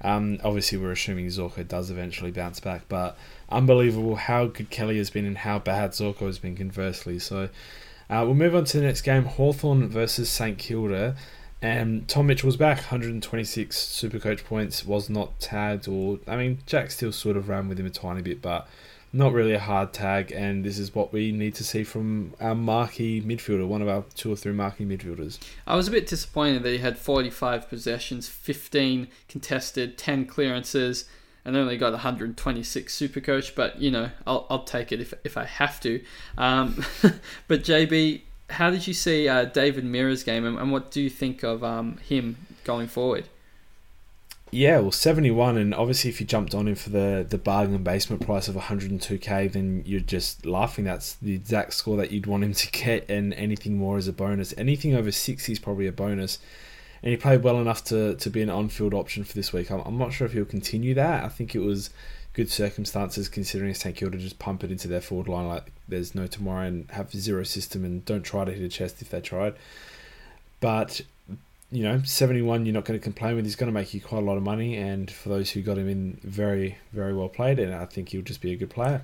Um, obviously, we're assuming Zorko does eventually bounce back, but unbelievable how good Kelly has been and how bad Zorko has been conversely. So uh, we'll move on to the next game Hawthorn versus St Kilda. And Tom Mitchell's back, 126 super coach points, was not tagged, or I mean, Jack Steele sort of ran with him a tiny bit, but not really a hard tag. And this is what we need to see from our marquee midfielder, one of our two or three marquee midfielders. I was a bit disappointed that he had 45 possessions, 15 contested, 10 clearances, and only got 126 super coach. But you know, I'll, I'll take it if, if I have to. Um, <laughs> but JB, how did you see uh, David Mirra's game, and, and, what do you think of um, him going forward? Yeah, well, 71, and obviously, if you jumped on him for the, the bargain basement price of 102k, then you're just laughing. That's the exact score that you'd want him to get, and anything more is a bonus. Anything over 60 is probably a bonus. And he played well enough to, to be an on field option for this week. I'm, I'm not sure if he'll continue that. I think it was good circumstances considering St Kilda just pump it into their forward line like there's no tomorrow and have zero system and don't try to hit a chest if they tried. But you know, 71 you're not going to complain with. He's going to make you quite a lot of money, and for those who got him in, very, very well played, and I think he'll just be a good player.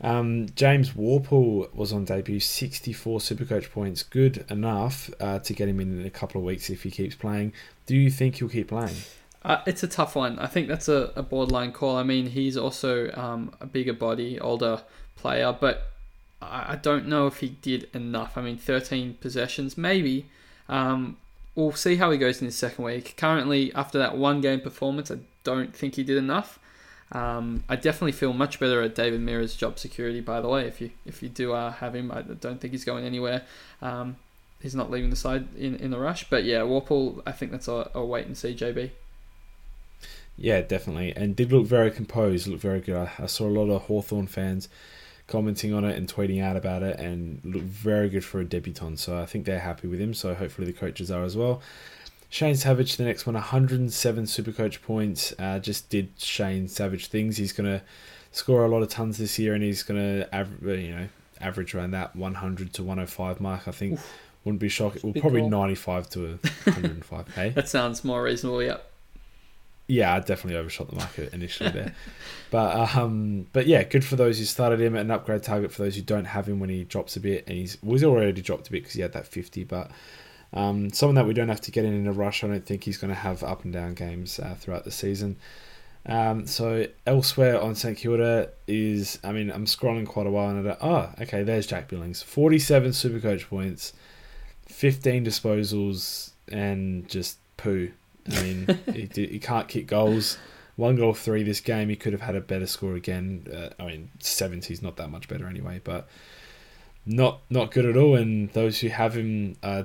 Um, James Worpel was on debut, 64 Supercoach points, good enough uh, to get him in in a couple of weeks if he keeps playing. Do you think he'll keep playing? Uh, it's a tough one. I think that's a, a borderline call. I mean, he's also um, a bigger body, older player, but I, I, don't know if he did enough. I mean, 13 possessions, maybe. Um, we'll see how he goes in his second week. Currently, after that one game performance, I don't think he did enough. Um, I definitely feel much better at David Mirra's job security. By the way, if you if you do uh, have him, I don't think he's going anywhere. Um, he's not leaving the side in, in the rush. But yeah, Worpel, I think that's a, a wait and see, JB. Yeah, definitely. And did look very composed, looked very good. I, I saw a lot of Hawthorn fans commenting on it and tweeting out about it and looked very good for a debutant. So I think they're happy with him. So hopefully the coaches are as well. Shane Savage, the next one, 107 Supercoach points. Uh, just did Shane Savage things. He's going to score a lot of tons this year, and he's going to aver- you know average around that 100 to 105 mark. I think Oof. wouldn't be shocking. Well, probably 95 to 105. hey, <laughs> that sounds more reasonable. Yep yeah, I definitely overshot the market initially there. <laughs> but um, but yeah, good for those who started him at an upgrade target. For those who don't have him when he drops a bit, and he's well, he's already dropped a bit because he had that fifty. But um, someone that we don't have to get in in a rush. I don't think he's going to have up and down games uh, throughout the season. Um, so elsewhere on St Kilda is, I mean, I'm scrolling quite a while and I oh, okay, there's Jack Billings, 47 Super Coach points, 15 disposals, and just poo. I mean, he, he can't kick goals. One goal, three this game. He could have had a better score again. Uh, I mean, 70 is not that much better anyway, but not not good at all. And those who have him, uh,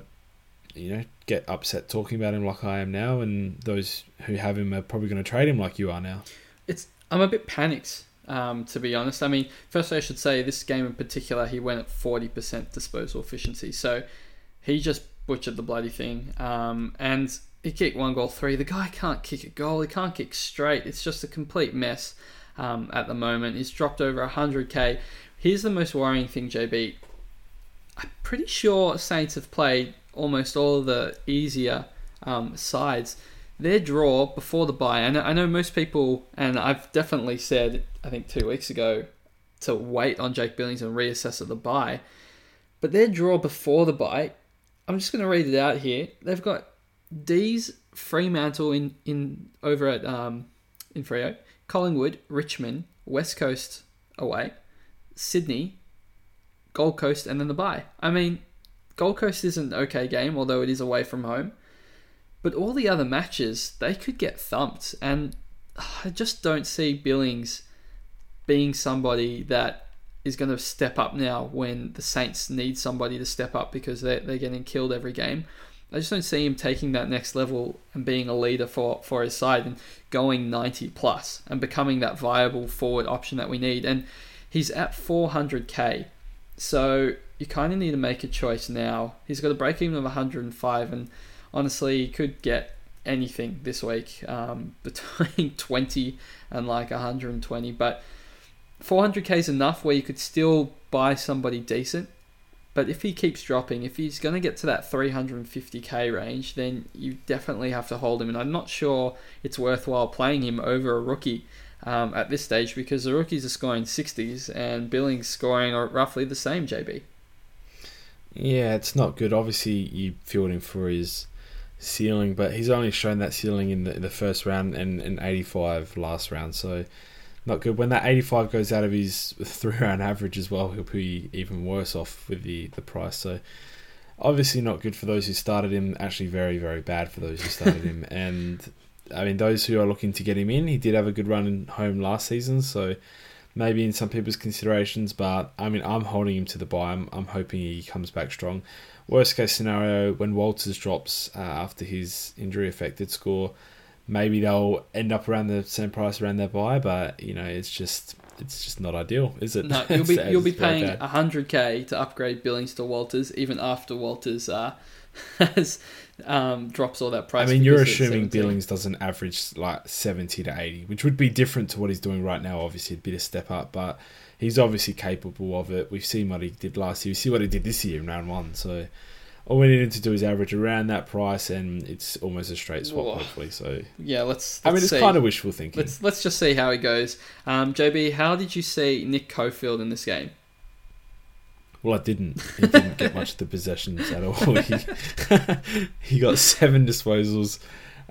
you know, get upset talking about him like I am now, and those who have him are probably going to trade him like you are now. It's I'm a bit panicked, um, to be honest. I mean, firstly, I should say this game in particular, he went at 40% disposal efficiency, so he just butchered the bloody thing. Um, and he kicked one goal three. The guy can't kick a goal. He can't kick straight. It's just a complete mess um, at the moment. He's dropped over 100k. Here's the most worrying thing, JB. I'm pretty sure Saints have played almost all of the easier um, sides. Their draw before the bye, and I know most people, and I've definitely said, I think two weeks ago, to wait on Jake Billings and reassess at the buy. But their draw before the buy, I'm just going to read it out here. They've got D's Fremantle in, in over at um, in Freo, Collingwood, Richmond, West Coast away, Sydney, Gold Coast, and then the bye. I mean, Gold Coast is an okay game, although it is away from home. But all the other matches, they could get thumped, and I just don't see Billings being somebody that is going to step up now when the Saints need somebody to step up because they're, they're getting killed every game. I just don't see him taking that next level and being a leader for, for his side and going 90 plus and becoming that viable forward option that we need. And he's at 400k, so you kind of need to make a choice now. He's got a break even of 105, and honestly, he could get anything this week um, <laughs> between 20 and like 120. But 400k is enough where you could still buy somebody decent But if he keeps dropping, if he's going to get to that 350k range, then you definitely have to hold him. And I'm not sure it's worthwhile playing him over a rookie um, at this stage because the rookies are scoring 60s and Billings scoring are roughly the same, JB. Yeah, it's not good. Obviously, you fielding him for his ceiling, but he's only shown that ceiling in the, in the first round and in 85 last round, so not good. When that 85 goes out of his three round average as well, he'll be even worse off with the, the price. So obviously not good for those who started him. Actually, very very bad for those who started him. <laughs> And I mean, those who are looking to get him in, he did have a good run home last season, so maybe in some people's considerations. But I mean, I'm holding him to the buy. I'm, I'm hoping he comes back strong. Worst case scenario, when Walters drops uh, after his injury affected score, maybe they'll end up around the same price around their buy. But you know, it's just it's just not ideal, is it? No, <laughs> you'll be you'll be paying hundred k to upgrade Billings to Walters, even after Walters uh, <laughs> has um, drops all that price. I mean, you're assuming Billings doesn't average like seventy to eighty, which would be different to what he's doing right now. Obviously, it'd be a step up, but he's obviously capable of it. We've seen what he did last year. We see what he did this year in round one. So all we needed to do is average around that price, and it's almost a straight swap, Whoa. hopefully. So yeah, let's. let's I mean, it's see. kind of wishful thinking. Let's let's just see how he goes. Um, JB, how did you see Nick Coffield in this game? Well, I didn't. He didn't get much of the possessions at all. He, <laughs> he got seven disposals,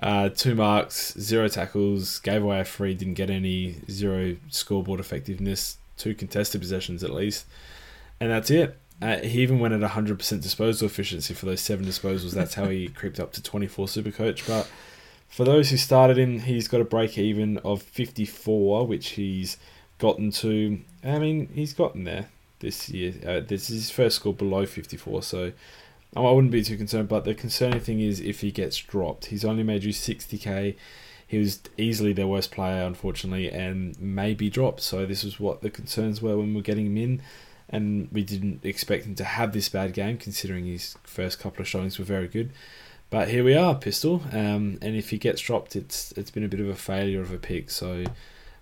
uh, two marks, zero tackles, gave away a free, didn't get any, zero scoreboard effectiveness, two contested possessions at least, and that's it. Uh, he even went at 100% disposal efficiency for those seven disposals. That's how he <laughs> creeped up to 24 super coach. But for those who started him, he's got a break even of 54, which he's gotten to. I mean, he's gotten there this year. Uh, this is his first score below 54, so I wouldn't be too concerned. But the concerning thing is if he gets dropped. He's only made you 60k. He was easily their worst player, unfortunately, and may be dropped. So this was what the concerns were when we are getting him in and we didn't expect him to have this bad game, considering his first couple of showings were very good. But here we are, Pistol. Um, and if he gets dropped, it's it's been a bit of a failure of a pick. So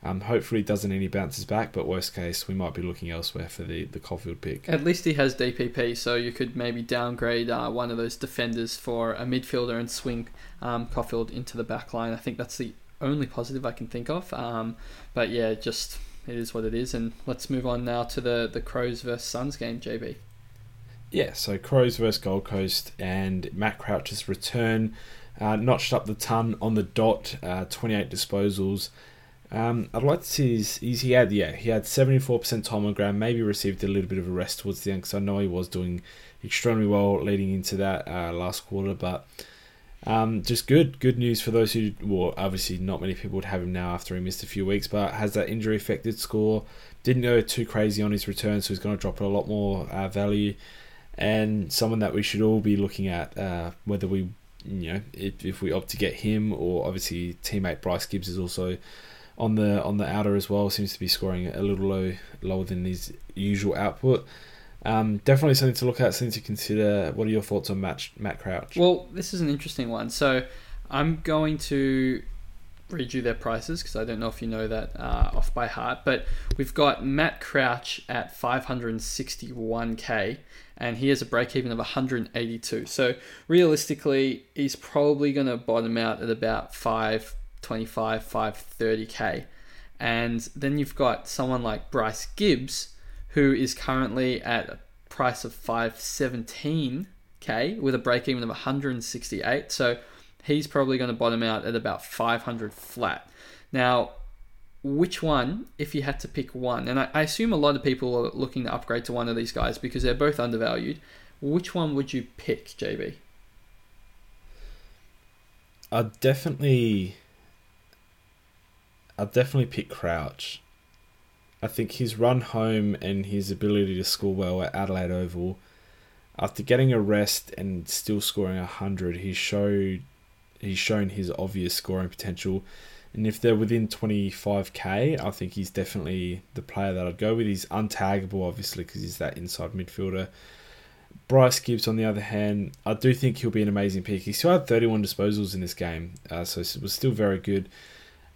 um, hopefully, he doesn't any bounces back. But worst case, we might be looking elsewhere for the the Coffield pick. At least he has DPP, so you could maybe downgrade uh, one of those defenders for a midfielder and swing um, Coffield into the back line. I think that's the only positive I can think of. Um, but yeah, just it is what it is. And let's move on now to the, the Crows versus Suns game, JB. Yeah, so Crows versus Gold Coast and Matt Crouch's return uh, notched up the ton on the dot, uh, 28 disposals. Um, I'd like to see his, his, he had yeah he had 74% time on ground maybe received a little bit of a rest towards the end because I know he was doing extremely well leading into that uh, last quarter but um, just good, good news for those who, well, obviously not many people would have him now after he missed a few weeks, but has that injury affected score. Didn't go too crazy on his return, so he's going to drop a lot more uh, value. And someone that we should all be looking at, uh, whether we, you know, if, if we opt to get him or obviously teammate Bryce Gibbs is also on the on the outer as well. Seems to be scoring a little low, lower than his usual output. Um, definitely something to look at, something to consider. What are your thoughts on Matt, Matt Crouch? Well, this is an interesting one. So I'm going to read you their prices because I don't know if you know that uh, off by heart. But we've got Matt Crouch at 561k, and he has a break even of 182. So realistically, he's probably going to bottom out at about 525, 530k. And then you've got someone like Bryce Gibbs who is currently at a price of 517k with a break even of 168. So he's probably going to bottom out at about 500 flat. Now, which one, if you had to pick one, and I, I assume a lot of people are looking to upgrade to one of these guys because they're both undervalued, which one would you pick, JB? I'd definitely, I'd definitely pick Crouch. I think his run home and his ability to score well at Adelaide Oval, after getting a rest and still scoring hundred, he showed he's shown his obvious scoring potential. And if they're within 25k, I think he's definitely the player that I'd go with. He's untaggable, obviously, because he's that inside midfielder. Bryce Gibbs, on the other hand, I do think he'll be an amazing pick. He still had 31 disposals in this game, uh, so it was still very good.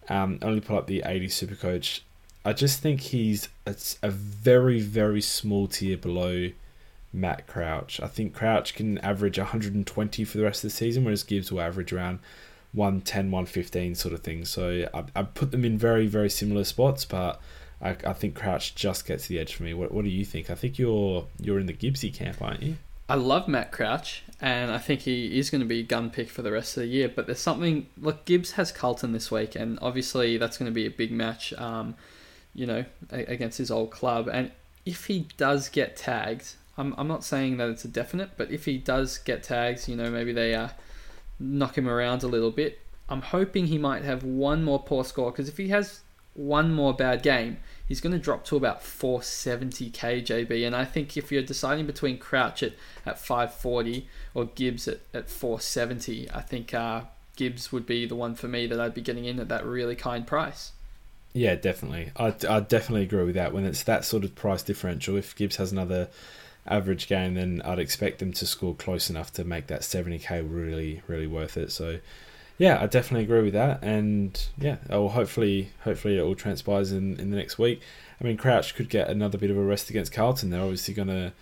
Um, only put up the 80 super coach. I just think he's it's a very very small tier below Matt Crouch. I think Crouch can average 120 for the rest of the season, whereas Gibbs will average around 110, 115 sort of thing. So I, I put them in very, very similar spots, but I, I think Crouch just gets the edge for me. What, what do you think? I think you're you're in the Gibbsy camp, aren't you? I love Matt Crouch, and I think he is going to be a gun pick for the rest of the year. But there's something. Look, Gibbs has Carlton this week, and obviously that's going to be a big match. Um, you know, against his old club, and if he does get tagged, I'm I'm not saying that it's a definite, but if he does get tags, you know, maybe they uh, knock him around a little bit. I'm hoping he might have one more poor score because if he has one more bad game, he's going to drop to about 470 KJB. And I think if you're deciding between Crouch at, at 540 or Gibbs at, at 470, I think uh, Gibbs would be the one for me that I'd be getting in at that really kind price. Yeah, definitely. I, I definitely agree with that. When it's that sort of price differential, if Gibbs has another average game, then I'd expect them to score close enough to make that 70k really, really worth it. So, yeah, I definitely agree with that, and yeah, will hopefully, hopefully it all transpires in, in the next week. I mean, Crouch could get another bit of a rest against Carlton. They're obviously gonna,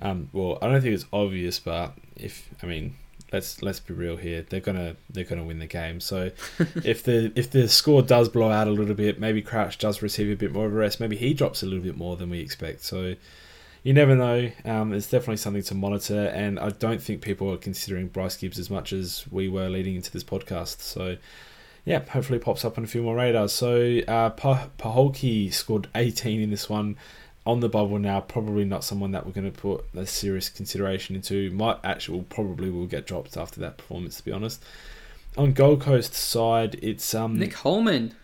um, well, I don't think it's obvious, but if I mean, let's let's be real here, they're gonna they're gonna win the game. So, <laughs> if the if the score does blow out a little bit, maybe Crouch does receive a bit more of a rest. Maybe he drops a little bit more than we expect. So, you never know. Um, it's definitely something to monitor, and I don't think people are considering Bryce Gibbs as much as we were leading into this podcast. So, yeah, hopefully pops up on a few more radars. So, uh, Poholke scored 18 in this one on the bubble now. Probably not someone that we're going to put a serious consideration into. Might actually probably will get dropped after that performance, to be honest. On Gold Coast side, it's um Nick Holman,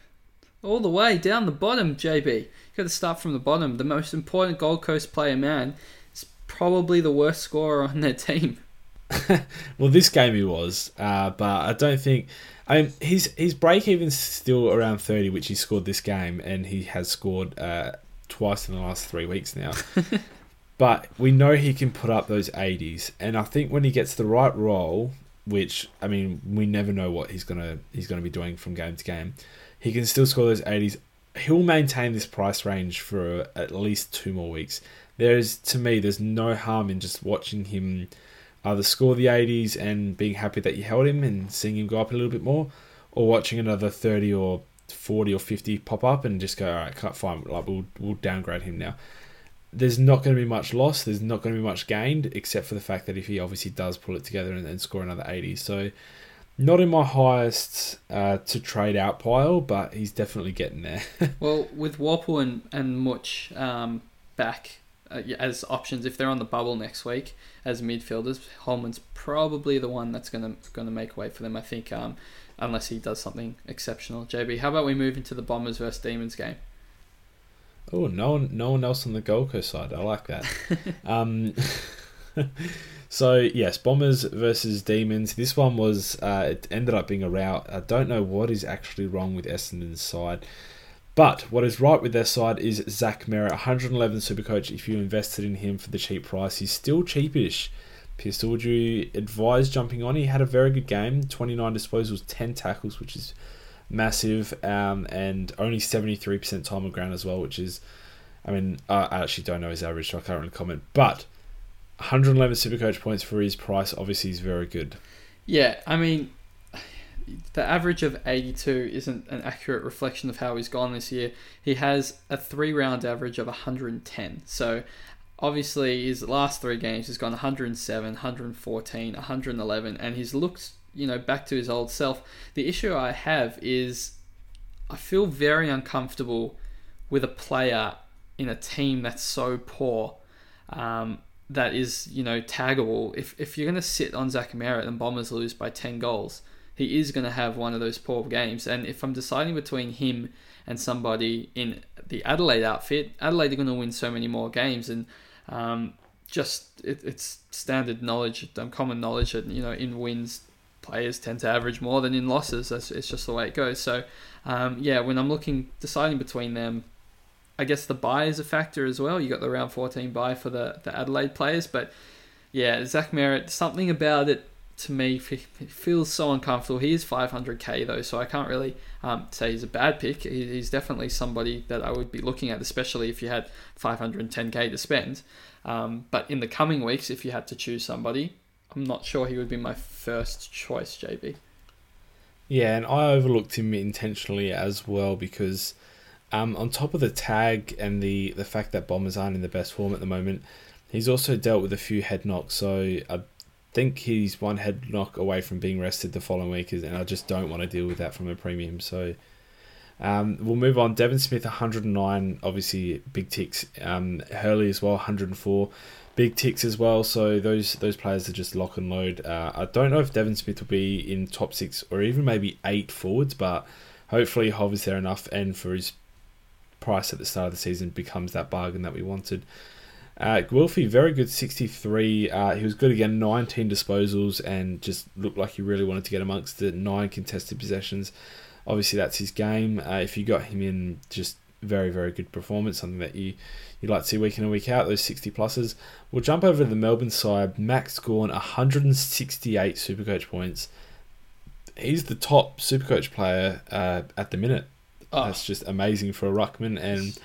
all the way down the bottom. JB, got to start from the bottom. The most important Gold Coast player, man, is probably the worst scorer on their team. <laughs> well, this game he was, uh, but I don't think. I mean, his his break even's still around thirty, which he scored this game, and he has scored uh, twice in the last three weeks now. <laughs> but we know he can put up those eighties, and I think when he gets the right role, which I mean, we never know what he's gonna he's gonna be doing from game to game, he can still score those eighties he'll maintain this price range for at least two more weeks. There's to me, there's no harm in just watching him either score the 80s and being happy that you held him and seeing him go up a little bit more, or watching another 30 or 40 or 50 pop up and just go, all right, can't find like we'll we'll downgrade him now. There's not going to be much loss. There's not going to be much gained, except for the fact that if he obviously does pull it together and, score another 80. So not in my highest uh, to trade out pile, but he's definitely getting there. <laughs> well, with Worpel and and Mutch um, back uh, as options, if they're on the bubble next week as midfielders, Holman's probably the one that's gonna gonna make way for them. I think, um, unless he does something exceptional. JB, how about we move into the Bombers versus Demons game? Oh, no one, no one else on the Gold Coast side. I like that. <laughs> um, <laughs> so yes, Bombers versus Demons. This one was uh, it ended up being a rout. I don't know what is actually wrong with Essendon's side. But what is right with their side is Zach Merrett, 111 Supercoach. If you invested in him for the cheap price, he's still cheapish. Pistol, would you advise jumping on? He had a very good game 29 disposals, 10 tackles, which is massive, um, and only 73% time on ground as well, which is, I mean, I actually don't know his average, so I can't really comment. But 111 Supercoach points for his price obviously is very good. Yeah, I mean, the average of 82 isn't an accurate reflection of how he's gone this year. He has a three round average of 110. So obviously, his last three games he's gone 107, 114, 111, and he's looked, you know, back to his old self. The issue I have is I feel very uncomfortable with a player in a team that's so poor. Um, that is, you know, taggable. If, if you're going to sit on Zach Merrett and Bombers lose by 10 goals, he is going to have one of those poor games. And if I'm deciding between him and somebody in the Adelaide outfit, Adelaide are going to win so many more games. And um, just it, it's standard knowledge, um, common knowledge that, you know, in wins, players tend to average more than in losses. That's, it's just the way it goes. So, um, yeah, when I'm looking, deciding between them, I guess the buy is a factor as well. You got the round 14 buy for the, the Adelaide players, but yeah, Zach Merrett, something about it to me feels so uncomfortable. He is 500k though, so I can't really um, say he's a bad pick. He's definitely somebody that I would be looking at, especially if you had 510k to spend. Um, but in the coming weeks, if you had to choose somebody, I'm not sure he would be my first choice, JB. Yeah, and I overlooked him intentionally as well because um, on top of the tag and the, the fact that Bombers aren't in the best form at the moment, he's also dealt with a few head knocks. So I think he's one head knock away from being rested the following week, and I just don't want to deal with that from a premium. So um, we'll move on. Devon Smith, 109, obviously big ticks. Um, Hurley as well, 104, big ticks as well. So those those players are just lock and load. Uh, I don't know if Devon Smith will be in top six or even maybe eight forwards, but hopefully Hov is there enough, and for his price at the start of the season becomes that bargain that we wanted. Uh, Wilfie, very good 63. Uh, he was good again, 19 disposals, and just looked like he really wanted to get amongst the nine contested possessions. Obviously, that's his game. Uh, if you got him in, just very, very good performance, something that you, you like to see week in and week out, those 60 pluses. We'll jump over to the Melbourne side. Max Gawn, 168 Supercoach points. He's the top Supercoach player uh, at the minute. Oh. That's just amazing for a Ruckman, and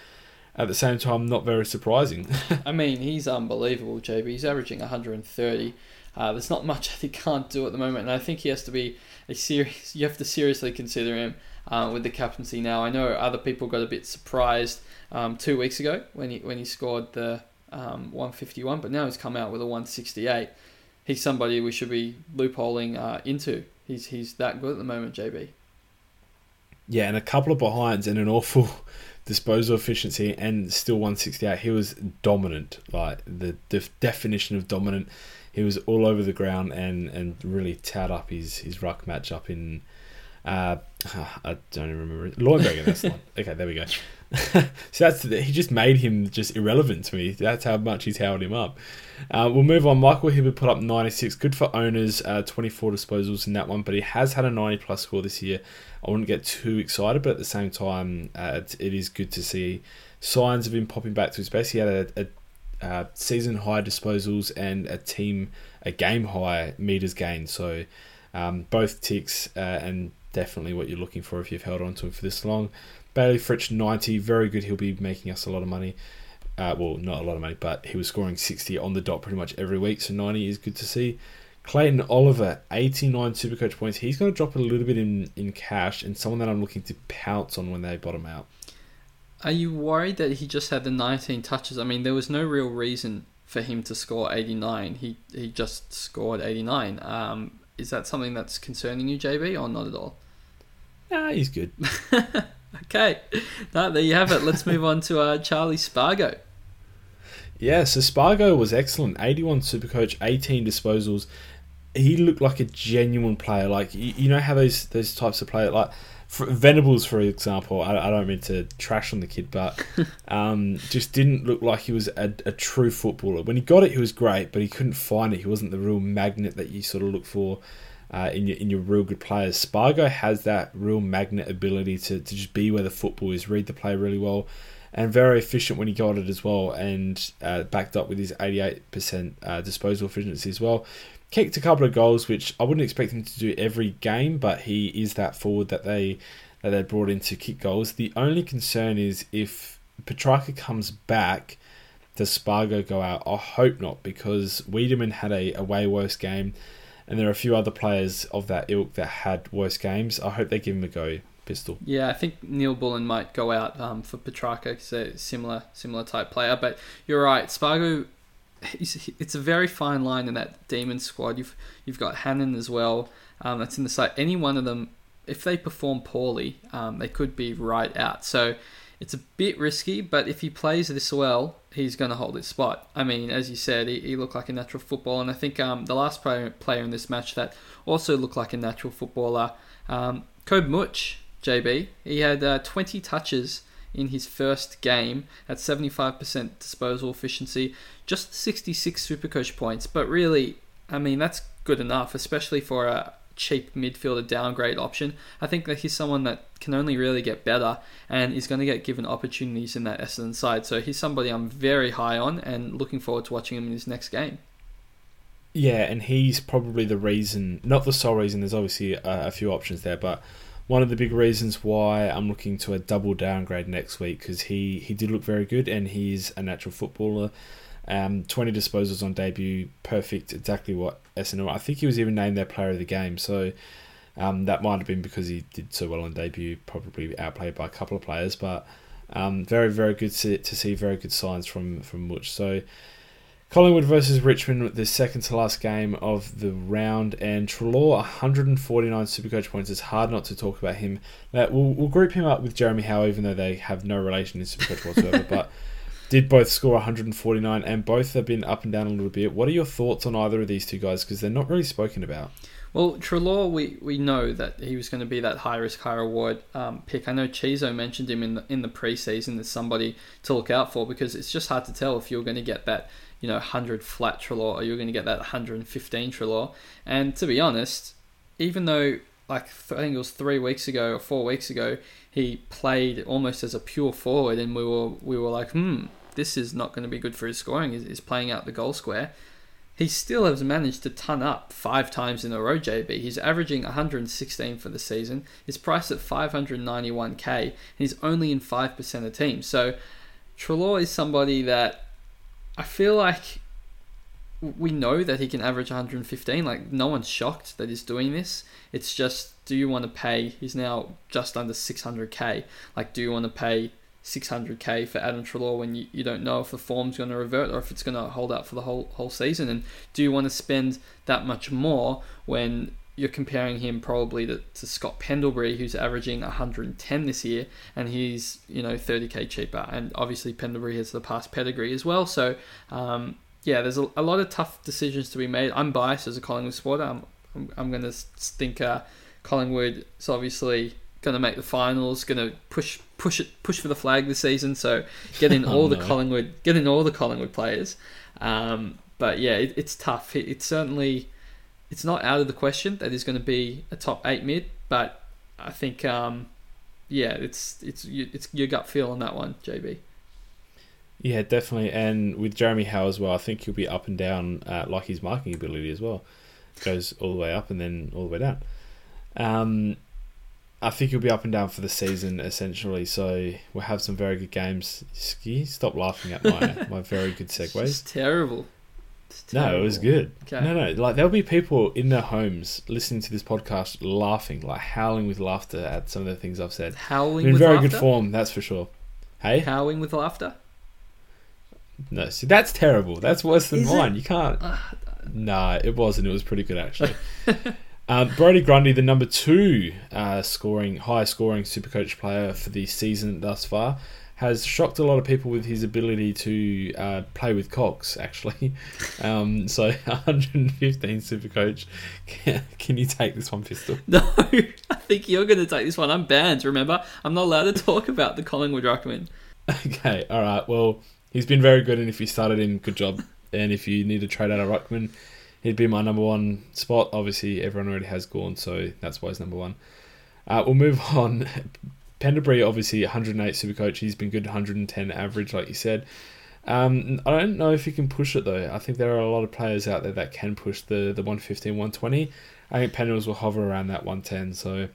at the same time, not very surprising. <laughs> I mean, he's unbelievable, JB. He's averaging 130. Uh, there's not much <laughs> that he can't do at the moment, and I think he has to be a serious. You have to seriously consider him uh, with the captaincy now. I know other people got a bit surprised um, two weeks ago when he when he scored the um, 151, but now he's come out with a 168. He's somebody we should be loopholing uh, into. He's he's that good at the moment, JB. Yeah, and a couple of behinds and an awful disposal efficiency and still 168. He was dominant, like the def- definition of dominant. He was all over the ground and, and really towed up his, his ruck match up in. Uh, <sighs> I don't even remember. Leuenberger, that's <laughs> not. Okay, there we go. <laughs> so that's he just made him just irrelevant to me. That's how much he's held him up. Uh, we'll move on. Michael Hibberd put up 96. Good for owners. Uh, 24 disposals in that one, but he has had a 90 plus score this year. I wouldn't get too excited, but at the same time, uh, it, it is good to see signs of him popping back to his best. He had a, a, a season high disposals and a team a game high meters gained. So um, both ticks uh, and definitely what you're looking for if you've held on to him for this long. Bayley Fritsch 90, very good. He'll be making us a lot of money. Uh, well, not a lot of money, but he was scoring 60 on the dot pretty much every week, so 90 is good to see. Clayton Oliver, 89 Supercoach points. He's going to drop a little bit in, in cash and someone that I'm looking to pounce on when they bottom out. Are you worried that he just had the 19 touches? I mean, there was no real reason for him to score 89. He he just scored 89. Um, is that something that's concerning you, JB, or not at all? Nah, he's good. <laughs> okay, no, there you have it. Let's move on to uh, Charlie Spargo. Yeah, so Spargo was excellent. 81 Supercoach, 18 disposals, he looked like a genuine player. Like you, you know how those those types of players like. For Venables, for example, I, I, don't mean to trash on the kid, but <laughs> um, just didn't look like he was a, a, true footballer. When he got it, he was great, but he couldn't find it. He wasn't the real magnet that you sort of look for uh, in your in your real good players. Spargo has that real magnet ability to, to just be where the football is, read the play really well, and very efficient when he got it as well, and uh, backed up with his 88% uh, disposal efficiency as well kicked a couple of goals, which I wouldn't expect him to do every game, but he is that forward that they that they brought in to kick goals. The only concern is if Petrarca comes back, does Spargo go out? I hope not, because Weideman had a, a way worse game, and there are a few other players of that ilk that had worse games. I hope they give him a go. Pistol. Yeah, I think Neil Bullen might go out um, for Petrarca because a similar similar type player. But you're right, Spargo it's a very fine line in that demon squad. You've you've got Hannan as well. Um, that's in the side. Any one of them, if they perform poorly, um, they could be right out. So it's a bit risky, but if he plays this well, he's going to hold his spot. I mean, as you said, he, he looked like a natural footballer, and I think um, the last player player in this match that also looked like a natural footballer, um, Kobe Mutch, JB. He had uh, 20 touches in his first game at 75% disposal efficiency, just 66 Supercoach points. But really, I mean, that's good enough, especially for a cheap midfielder downgrade option. I think that he's someone that can only really get better and is going to get given opportunities in that Essendon side. So he's somebody I'm very high on and looking forward to watching him in his next game. Yeah, and he's probably the reason, not the sole reason. There's obviously a, a few options there, but one of the big reasons why I'm looking to a double downgrade next week because he he did look very good and he's a natural footballer. Um, 20 disposals on debut, perfect, exactly what SNL. I think he was even named their player of the game, so um, that might have been because he did so well on debut, probably outplayed by a couple of players, but um, very, very good to, to see very good signs from from Mutch. So Collingwood versus Richmond, the second to last game of the round, and Treloar 149 Supercoach points. It's hard not to talk about him. Now, we'll, we'll group him up with Jeremy Howe, even though they have no relation in Supercoach whatsoever. <laughs> but did both score 149, and both have been up and down a little bit. What are your thoughts on either of these two guys? Because they're not really spoken about. Well, Treloar, we, we know that he was going to be that high risk, high reward um, pick. I know Chizo mentioned him in the in the preseason as somebody to look out for because it's just hard to tell if you're going to get that you know 100 flat Treloar or you're going to get that 115 Treloar. And to be honest, even though like I think it was three weeks ago or four weeks ago, he played almost as a pure forward, and we were we were like, hmm, this is not going to be good for his scoring. He's, he's playing out the goal square. He still has managed to ton up five times in a row, JB. He's averaging 116 for the season. He's priced at 591k, and he's only in 5% of teams. So Treloar is somebody that I feel like we know that he can average 115. Like no one's shocked that he's doing this. It's just, do you want to pay? He's now just under 600k. Like, do you want to pay 600k for Adam Treloar when you, you don't know if the form's going to revert or if it's going to hold out for the whole whole season? And do you want to spend that much more when you're comparing him probably to, to Scott Pendlebury, who's averaging 110 this year, and he's you know 30k cheaper. And obviously Pendlebury has the past pedigree as well. So um, yeah, there's a, a, lot of tough decisions to be made. I'm biased as a Collingwood supporter. I'm I'm, I'm going to think uh, Collingwood is obviously going to make the finals, going to push push it push for the flag this season. So getting <laughs> oh, all no. the Collingwood, getting all the Collingwood players. Um, but yeah, it, it's tough. It, it's certainly it's not out of the question that he's going to be a top eight mid, but I think um, yeah, it's it's it's your gut feel on that one, JB. Yeah, definitely, and with Jeremy Howe as well, I think he'll be up and down uh, like his marking ability as well. Goes all the way up and then all the way down. Um, I think he'll be up and down for the season essentially. So we'll have some very good games. Ski, stop laughing at my <laughs> my very good segues. It's terrible. No, it was good. Okay. No, no, like there'll be people in their homes listening to this podcast laughing, like howling with laughter at some of the things I've said. Howling in very laughter? good form, that's for sure. Hey, howling with laughter. No, see that's terrible. That's worse than Is mine. It? You can't. Uh, nah, it wasn't. It was pretty good actually. <laughs> um, Brodie Grundy, the number two uh, scoring, high scoring Supercoach player for the season thus far, has shocked a lot of people with his ability to uh, play with cocks, actually. <laughs> Um, so <laughs> 115 Supercoach. Can, can you take this one, Pistol? <laughs> No, I think you're going to take this one. I'm banned, remember? I'm not allowed to talk about the Collingwood Ruckman. Okay, all right. Well, he's been very good, and if you started him, good job. And if you need to trade out a Ruckman, he'd be my number one spot. Obviously, everyone already has Gawn, so that's why he's number one. Uh, we'll move <laughs> on. Pendlebury, obviously 108 super coach. He's been good 110 average, like you said. Um, I don't know if he can push it though. I think there are a lot of players out there that can push the, the 115, 120. I think Pendles will hover around that 110. So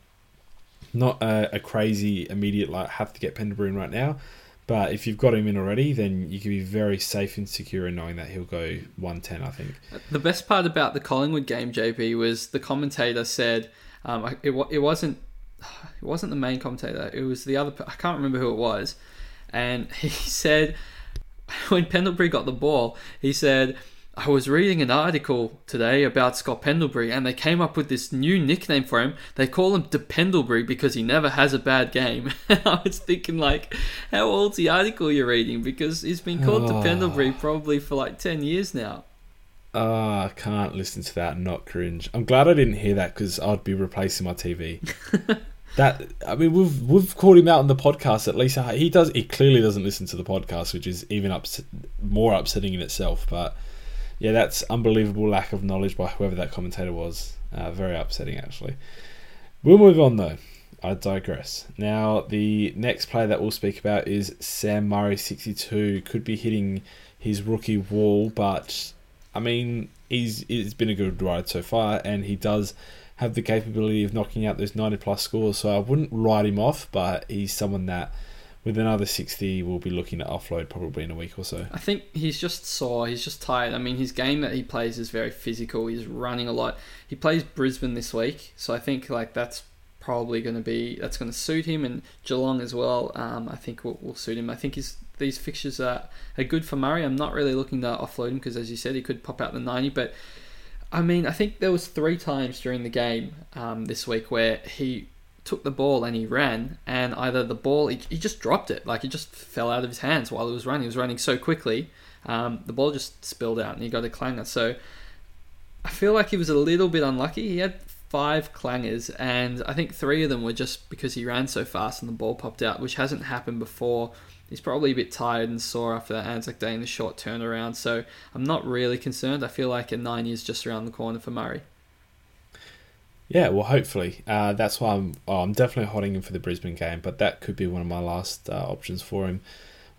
not a, a crazy immediate like have to get Pendlebury in right now. But if you've got him in already, then you can be very safe and secure in knowing that he'll go 110, I think. The best part about the Collingwood game, JP, was the commentator said um, it, it wasn't <sighs> it wasn't the main commentator. It was the other. I can't remember who it was, and <laughs> he said <laughs> when Pendlebury got the ball, he said. I was reading an article today about Scott Pendlebury, and they came up with this new nickname for him. They call him Dependlebury because he never has a bad game. <laughs> I was thinking, like, how old's the article you're reading? Because he's been called oh. Ah. Dependlebury probably for like ten years now. Oh, I can't listen to that and not cringe. I'm glad I didn't hear that because I'd be replacing my TV. <laughs> that I mean, we've we've called him out on the podcast. At least he does. He clearly doesn't listen to the podcast, which is even ups- more upsetting in itself. But yeah, that's unbelievable lack of knowledge by whoever that commentator was. Uh, very upsetting, actually. We'll move on though. I digress. Now, the next player that we'll speak about is Sam Murray, 62. Could be hitting his rookie wall, but I mean, he's it's been a good ride so far, and he does have the capability of knocking out those 90 plus scores. So I wouldn't write him off, but he's someone that with another 60 we'll be looking to offload probably in a week or so. I think he's just sore. He's just tired. I mean, his game that he plays is very physical. He's running a lot. He plays Brisbane this week, so I think like that's probably going to be that's going to suit him and Geelong as well. Um, I think will, will suit him. I think his these fixtures are, are good for Murray. I'm not really looking to offload him because, as you said, he could pop out the 90. But I mean, I think there was three times during the game um, this week where he took the ball and he ran, and either the ball he, he just dropped it, like it just fell out of his hands while he was running. He was running so quickly, um, the ball just spilled out and he got a clanger. So I feel like he was a little bit unlucky. He had five clangers, and I think three of them were just because he ran so fast and the ball popped out, which hasn't happened before. He's probably a bit tired and sore after that Anzac Day and the short turnaround, so I'm not really concerned. I feel like a nine is just around the corner for Murray. Yeah, well, hopefully. Uh, that's why I'm. Oh, I'm definitely holding him for the Brisbane game, but that could be one of my last uh, options for him,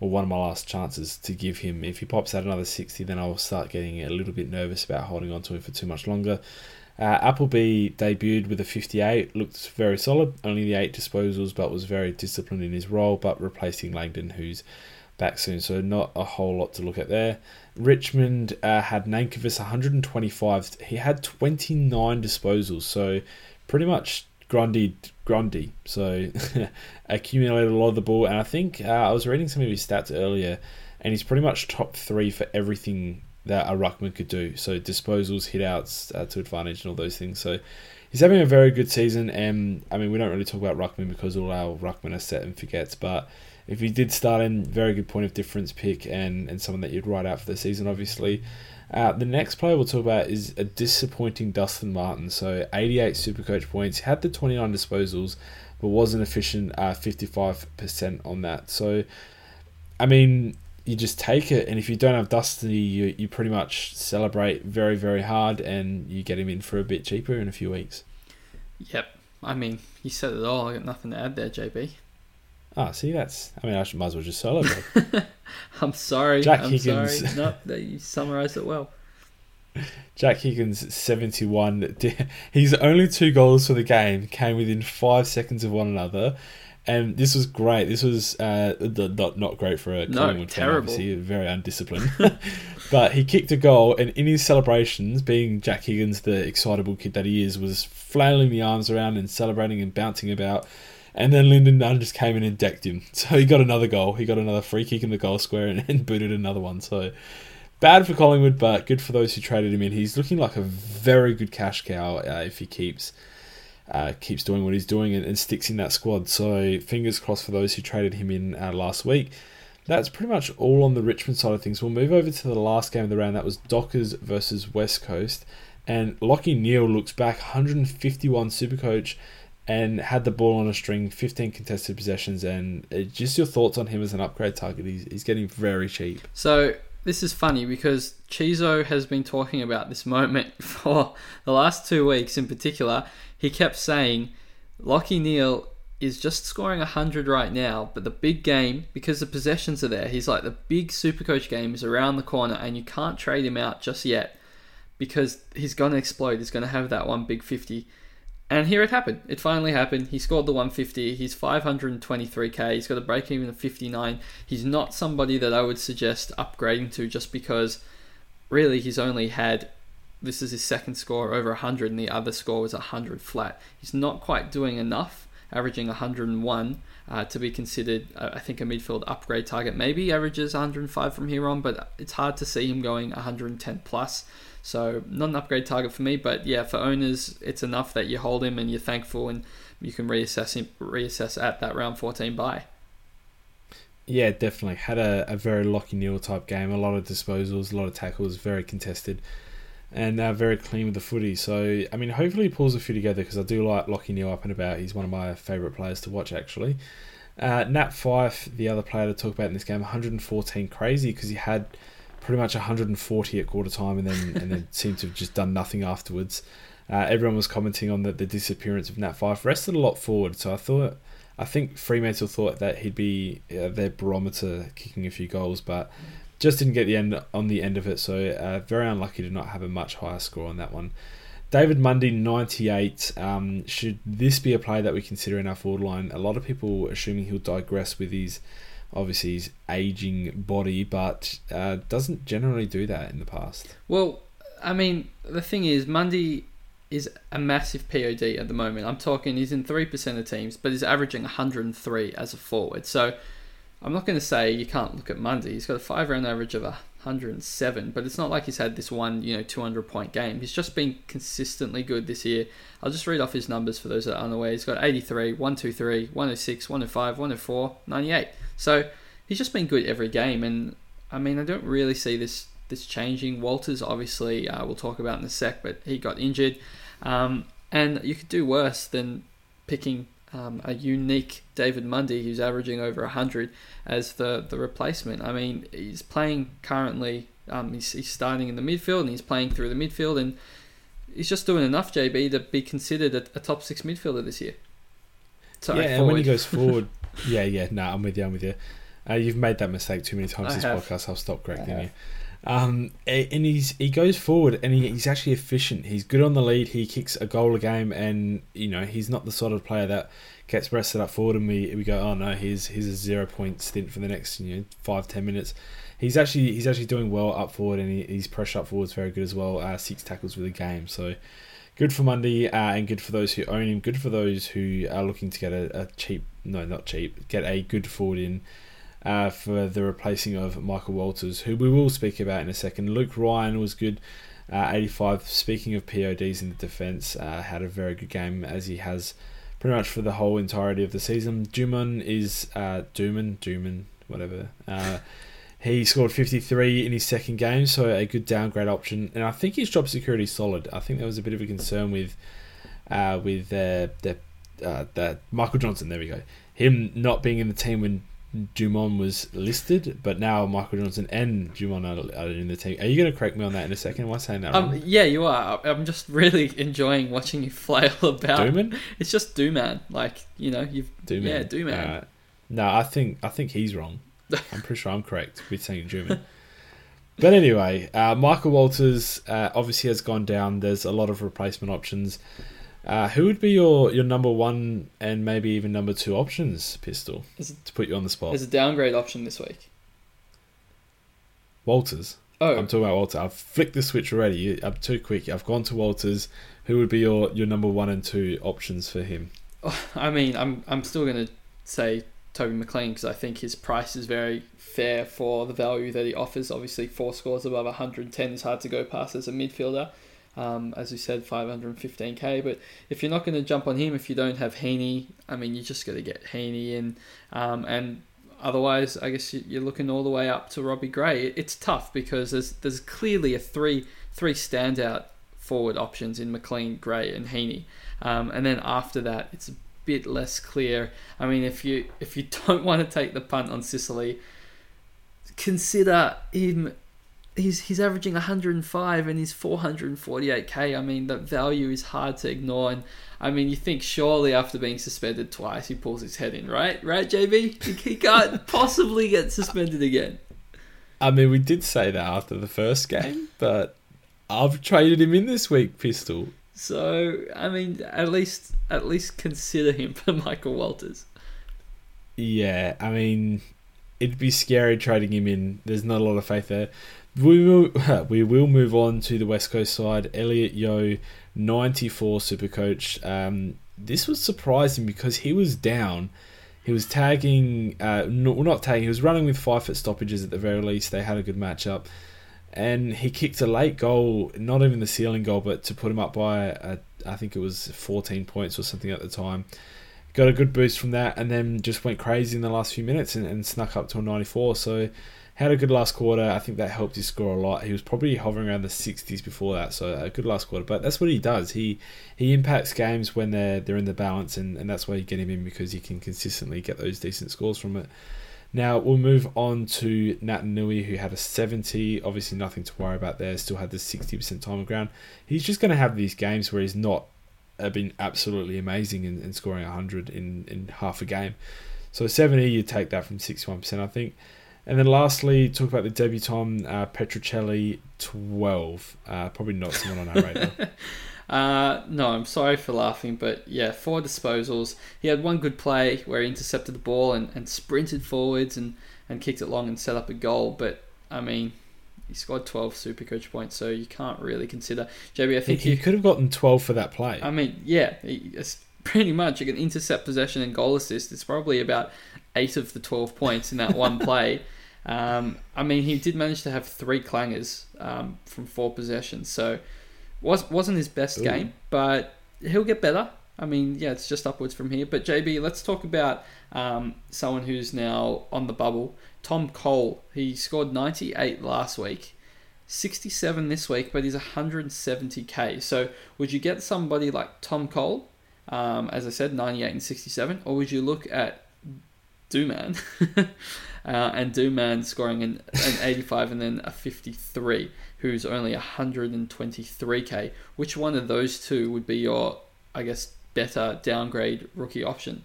or one of my last chances to give him. If he pops out another 60, then I'll start getting a little bit nervous about holding on to him for too much longer. Uh, Appleby debuted with a 58, looked very solid, only the eight disposals, but was very disciplined in his role, but replacing Langdon, who's back soon, so not a whole lot to look at there. Richmond uh, had Nankervis 125. He had 29 disposals, so pretty much Grundy, Grundy. So <laughs> accumulated a lot of the ball, and I think uh, I was reading some of his stats earlier, and he's pretty much top three for everything that a ruckman could do. So disposals, hitouts uh, to advantage, and all those things. So he's having a very good season. And I mean, we don't really talk about ruckman because all our ruckmen are set and forgets. But if he did start in, very good point of difference pick and and someone that you'd write out for the season, obviously. Uh, the next player we'll talk about is a disappointing Dustin Martin. So 88 Supercoach points, had the 29 disposals, but wasn't efficient uh, 55% on that. So, I mean, you just take it. And if you don't have Dustin, you, you pretty much celebrate very, very hard and you get him in for a bit cheaper in a few weeks. Yep. I mean, you said it all. I got nothing to add there, JB. Ah, see, that's. I mean, I should, might as well just solo. <laughs> I'm sorry. Jack I'm Higgins. sorry. <laughs> No, you summarised it well. Jack Higgins, 71. His only two goals for the game came within five seconds of one another and this was great. This was uh, not not great for a Collingwood no, terrible. fan, obviously, very undisciplined. <laughs> but he kicked a goal, and in his celebrations, being Jack Higgins, the excitable kid that he is, was flailing the arms around and celebrating and bouncing about. And then Lyndon Dunn just came in and decked him. So he got another goal. He got another free kick in the goal square and, <laughs> and booted another one. So bad for Collingwood, but good for those who traded him in. He's looking like a very good cash cow uh, if he keeps uh, keeps doing what he's doing and, and, sticks in that squad. So fingers crossed for those who traded him in uh, last week. That's pretty much all on the Richmond side of things. We'll move over to the last game of the round. That was Dockers versus West Coast. And Lachie Neale looks back 151 Supercoach and had the ball on a string, 15 contested possessions. And uh, just your thoughts on him as an upgrade target. He's, he's getting very cheap. So this is funny because Chizo has been talking about this moment <laughs> for the last two weeks in particular he kept saying, Lachie Neale is just scoring 100 right now, but the big game, because the possessions are there, he's like the big Supercoach game is around the corner and you can't trade him out just yet because he's going to explode. He's going to have that one big 50. And here it happened. It finally happened. He scored the 150. He's 523k. He's got a break even of 59. He's not somebody that I would suggest upgrading to just because really he's only had this is his second score over 100, and the other score was 100 flat. He's not quite doing enough, averaging 101 uh, to be considered, uh, I think, a midfield upgrade target. Maybe averages 105 from here on, but it's hard to see him going 110 plus. So not an upgrade target for me, but yeah, for owners, it's enough that you hold him and you're thankful, and you can reassess him, reassess at that round 14 buy. Yeah, definitely had a, a very Lachie Neale type game. A lot of disposals, a lot of tackles, very contested and uh, very clean with the footy. So, I mean, hopefully he pulls a few together because I do like Lachie Neale up and about. He's one of my favourite players to watch, actually. Uh, Nat Fyfe, the other player to talk about in this game, 114 crazy because he had pretty much 140 at quarter time and then <laughs> and then seemed to have just done nothing afterwards. Uh, everyone was commenting on the, the disappearance of Nat Fyfe. Rested a lot forward, so I thought, I think Fremantle thought that he'd be uh, their barometer, kicking a few goals, but just didn't get the end on the end of it, so uh, very unlucky to not have a much higher score on that one. David Mundy, 98. Um, should this be a play that we consider in our forward line? A lot of people assuming he'll digress with his, obviously, his aging body, but uh, doesn't generally do that in the past. Well, I mean, the thing is, Mundy is a massive POD at the moment. I'm talking, he's in 3% of teams, but he's averaging 103 as a forward. So I'm not going to say you can't look at Mundy. He's got a five round average of 107, but it's not like he's had this one, you know, 200 point game. He's just been consistently good this year. I'll just read off his numbers for those that are unaware. He's got 83, 123, 106, 105, 104, 98. So he's just been good every game. And I mean, I don't really see this this changing. Walters, obviously, uh, we'll talk about in a sec, but he got injured. Um, and you could do worse than picking um, a unique David Mundy who's averaging over 100 as the, the replacement. I mean, he's playing currently, um, he's, he's starting in the midfield and he's playing through the midfield and he's just doing enough, JB, to be considered a, a top six midfielder this year. Sorry, yeah, forward. and when he goes forward, <laughs> yeah, yeah, no, I'm with you, I'm with you. Uh, you've made that mistake too many times I this have. podcast. I'll stop correcting you. Um, and he's he goes forward and he, he's actually efficient. He's good on the lead. He kicks a goal a game, and you know he's not the sort of player that gets rested up forward and we, we go, oh no, here's here's a zero point stint for the next you know five ten minutes. He's actually he's actually doing well up forward and he, his pressure up forward is very good as well. Uh, six tackles with a game, so good for Mundy uh, and good for those who own him. Good for those who are looking to get a, a cheap no not cheap get a good forward in uh, for the replacing of Michael Walters, who we will speak about in a second. Luke Ryan was good. Uh, 85. Speaking of PODs in the defence, uh, had a very good game as he has pretty much for the whole entirety of the season. Duman is uh, Duman, Duman, whatever. Uh, he scored 53 in his second game, so a good downgrade option. And I think his job security is solid. I think there was a bit of a concern with uh, with uh, the, uh, the Michael Johnson. There we go. Him not being in the team when Dumont was listed, but now Michael Johnson and Dumont are, are in the team. Are you going to correct me on that in a second? Am I saying that um, Yeah, you are. I'm just really <laughs> enjoying watching you flail <laughs> about. Dooman? It's just Dooman. Like you know, you've Dooman. Yeah, Dooman. Uh, no, I think I think he's wrong. <laughs> I'm pretty sure I'm correct with saying Dooman. but anyway, uh, Michael Walters uh, obviously has gone down. There's a lot of replacement options. Uh, who would be your, your number one and maybe even number two options, Pistol, it, to put you on the spot? There's a downgrade option this week. Walters. Oh, I'm talking about Walters. I've flicked the switch already. I'm too quick. I've gone to Walters. Who would be your, your number one and two options for him? <laughs> I mean, I'm I'm still going to say Toby McLean because I think his price is very fair for the value that he offers. Obviously, four scores above 110 is hard to go past as a midfielder. Um, as we said, 515k. But if you're not going to jump on him, if you don't have Heaney, I mean, you're just got to get Heaney in. Um, and otherwise, I guess you're looking all the way up to Robbie Gray. It's tough because there's there's clearly a three three standout forward options in McLean, Gray, and Heaney. Um, and then after that, it's a bit less clear. I mean, if you if you <laughs> don't want to take the punt on Sicily, consider him he's he's averaging 105 and he's 448k. I mean, that value is hard to ignore. And I mean, you think surely after being suspended twice, he pulls his head in, right? Right, JB? He can't <laughs> possibly get suspended again. I mean, we did say that after the first game, but I've traded him in this week, Pistol. So I mean, at least at least consider him for <laughs> Michael Walters. Yeah, I mean, it'd be scary trading him in. There's not a lot of faith there. We will, <laughs> we will move on to the West Coast side. Elliot Yeo, 94 super coach. Um, this was surprising because he was down. He was tagging, uh, no, not tagging, he was running with five foot stoppages at the very least. They had a good matchup. And he kicked a late goal, not even the ceiling goal, but to put him up by, a, I think it was 14 points or something at the time. Got a good boost from that and then just went crazy in the last few minutes and, and snuck up to a 94. So had a good last quarter. I think that helped his score a lot. He was probably hovering around the 60s before that, so a good last quarter. But that's what he does. He he impacts games when they're they're in the balance, and, and that's why you get him in because he can consistently get those decent scores from it. Now we'll move on to Naitanui, who had a 70. Obviously, nothing to worry about there. Still had the 60% time of ground. He's just going to have these games where he's not uh, been absolutely amazing in, in scoring 100 in, in half a game. So 70, you take that from 61%, I think. And then lastly, talk about the debutant uh, Petruccelli, 12. Uh, probably not someone on our radar. <laughs> Uh, no, I'm sorry for laughing, but yeah, four disposals. He had one good play where he intercepted the ball and, and sprinted forwards and, and kicked it long and set up a goal. But I mean, he scored 12 super coach points, so you can't really consider. JB, I think he, he could have gotten 12 for that play. I mean, yeah, it's pretty much. You can intercept possession and goal assist. It's probably about eight of the 12 points in that one <laughs> play. Um, I mean, he did manage to have three clangers um, from four possessions, so was wasn't his best Ooh. game, but he'll get better. I mean, yeah, it's just upwards from here. But JB, let's talk about um, someone who's now on the bubble. Tom Cole. He scored 98 last week, 67 this week, but he's 170k. So would you get somebody like Tom Cole, um, as I said, 98 and 67, or would you look at Dooman <laughs> uh, and Dooman scoring an, an 85 and then a 53? who's only 123k. Which one of those two would be your, I guess, better downgrade rookie option?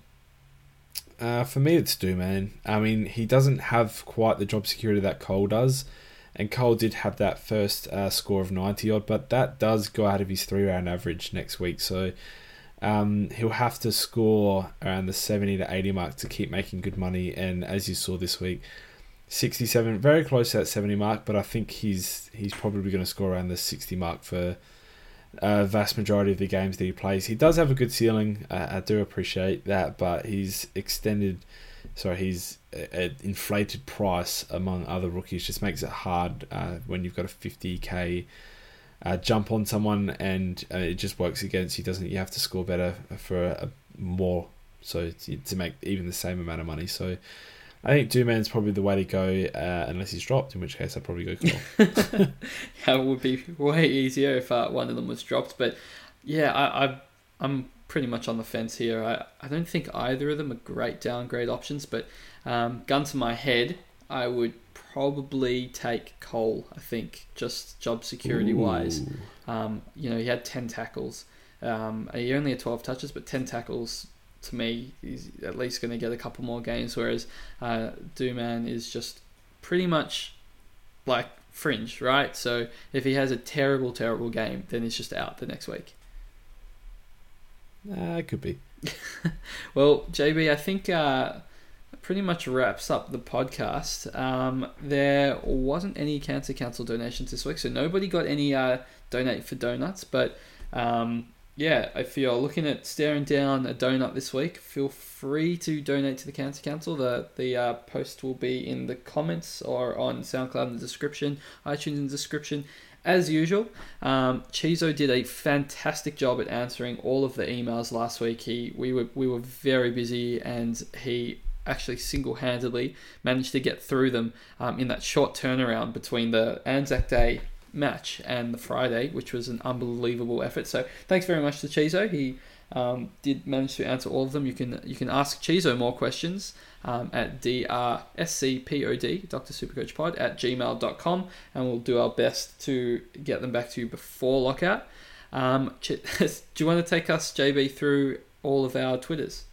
Uh, for me, it's Dooman. I mean, he doesn't have quite the job security that Cole does, and Cole did have that first uh, score of 90 odd, but that does go out of his three round average next week. So um, he'll have to score around the 70 to 80 mark to keep making good money. And as you saw this week, 67, very close to that 70 mark, but I think he's he's probably going to score around the 60 mark for a vast majority of the games that he plays. He does have a good ceiling. Uh, I do appreciate that, but he's extended, sorry, he's an inflated price among other rookies just makes it hard uh, when you've got a 50k uh, jump on someone and uh, it just works against you. Doesn't you have to score better for a, a more so to, to make even the same amount of money. So I think Dooman's probably the way to go, uh, unless he's dropped, in which case I'd probably go yeah, <laughs> it would be way easier if uh, one of them was dropped. But yeah, I, I, I'm pretty much on the fence here. I, I don't think either of them are great downgrade options, but um, gun to my head, I would probably take Cole, I think, just job security Ooh. wise. Um, you know, he had 10 tackles. Um, he only had 12 touches, but 10 tackles to me, he's at least going to get a couple more games. Whereas uh, Dooman is just pretty much like fringe, right? So if he has a terrible, terrible game, then he's just out the next week. Uh, it could be. <laughs> well, JB, I think uh, pretty much wraps up the podcast. Um, there wasn't any Cancer Council donations this week, so nobody got any uh, donate for donuts, but. Um, yeah, if you're looking at staring down a donut this week, feel free to donate to the Cancer Council. The the uh, post will be in the comments or on SoundCloud in the description, iTunes in the description. As usual, um, Chizo did a fantastic job at answering all of the emails last week. He we were we were very busy, and he actually single-handedly managed to get through them um, in that short turnaround between the Anzac Day match and the Friday, which was an unbelievable effort. So thanks very much to Chizo. He um, did manage to answer all of them. You can you can ask Chizo more questions um, at drscpod, Dr. Supercoach Pod, at gmail.com, and we'll do our best to get them back to you before lockout. Um, <laughs> do you want to take us, JB, through all of our Twitters?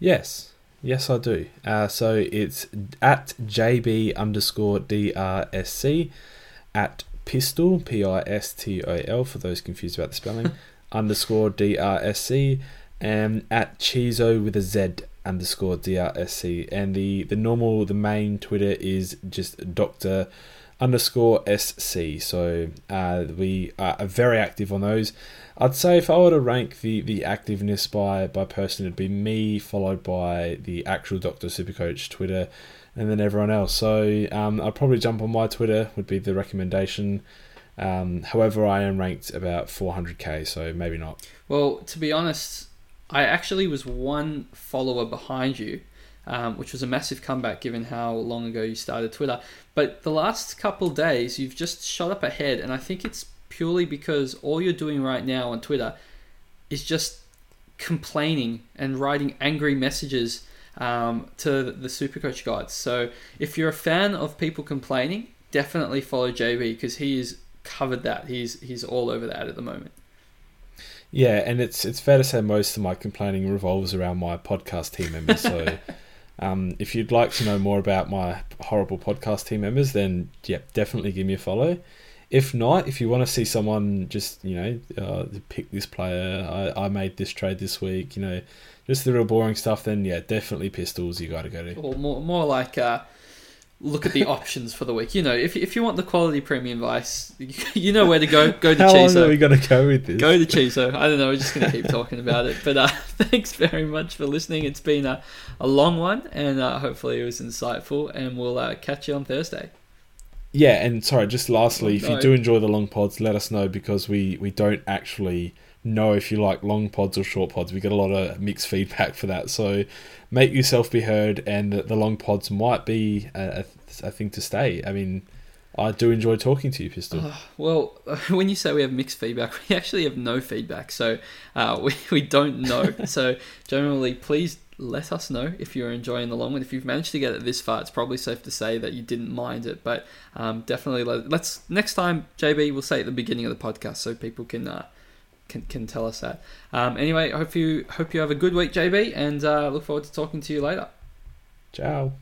Yes. Yes, I do. Uh, so it's at JB underscore DRSC at pistol p i s t o l for those confused about the spelling <laughs> underscore d r s c and at Chizo with a Z underscore d r s c and the the normal the main Twitter is just Doctor underscore sc. So uh, we are very active on those. I'd say if I were to rank the, the activeness by by person, it'd be me followed by the actual Doctor Supercoach Twitter, and then everyone else. So um, I'd probably jump on my Twitter would be the recommendation. Um, however, I am ranked about 400k, so maybe not. Well, to be honest, I actually was one follower behind you, um, which was a massive comeback given how long ago you started Twitter. But the last couple days, you've just shot up ahead, and I think it's purely because all you're doing right now on Twitter is just complaining and writing angry messages um, to the Supercoach guides. So if you're a fan of people complaining, definitely follow JB because he is covered that. He's he's all over that at the moment. Yeah, and it's it's fair to say most of my complaining revolves around my podcast team members. So <laughs> Um, if you'd like to know more about my horrible podcast team members, then yeah, definitely give me a follow. If not, if you want to see someone just you know uh, pick this player, I, I made this trade this week, you know, just the real boring stuff, then yeah, definitely pistols. You got to go to. Or more, more like uh, look at the <laughs> options for the week. You know, if if you want the quality premium advice, <laughs> you know where to go. Go to <laughs> How long are we gonna go with this? Go to Chizo. I don't know. We're just going to keep talking about it. But uh, thanks very much for listening. It's been a, a long one, and uh, hopefully it was insightful. And we'll uh, catch you on Thursday. Yeah, and sorry, just lastly, if you do enjoy the long pods, let us know because we we don't actually know if you like long pods or short pods. We get a lot of mixed feedback for that, so make yourself be heard. And the, the long pods might be a, a, a thing to stay. I mean, I do enjoy talking to you, Pistol. Oh, <sighs> well, <laughs> when you say we have mixed feedback, <laughs> we actually have no feedback. So uh, <laughs> we, we don't know. so generally, please let us know if you're enjoying the long one. If you've managed to get it this far, it's probably safe to say that you didn't mind it. But um, definitely, let, let's next time, JB, we'll say at the beginning of the podcast so people can. Uh, can, can tell us that. Um, anyway, I hope you hope you have a good week, JB, and uh, look forward to talking to you later. Ciao.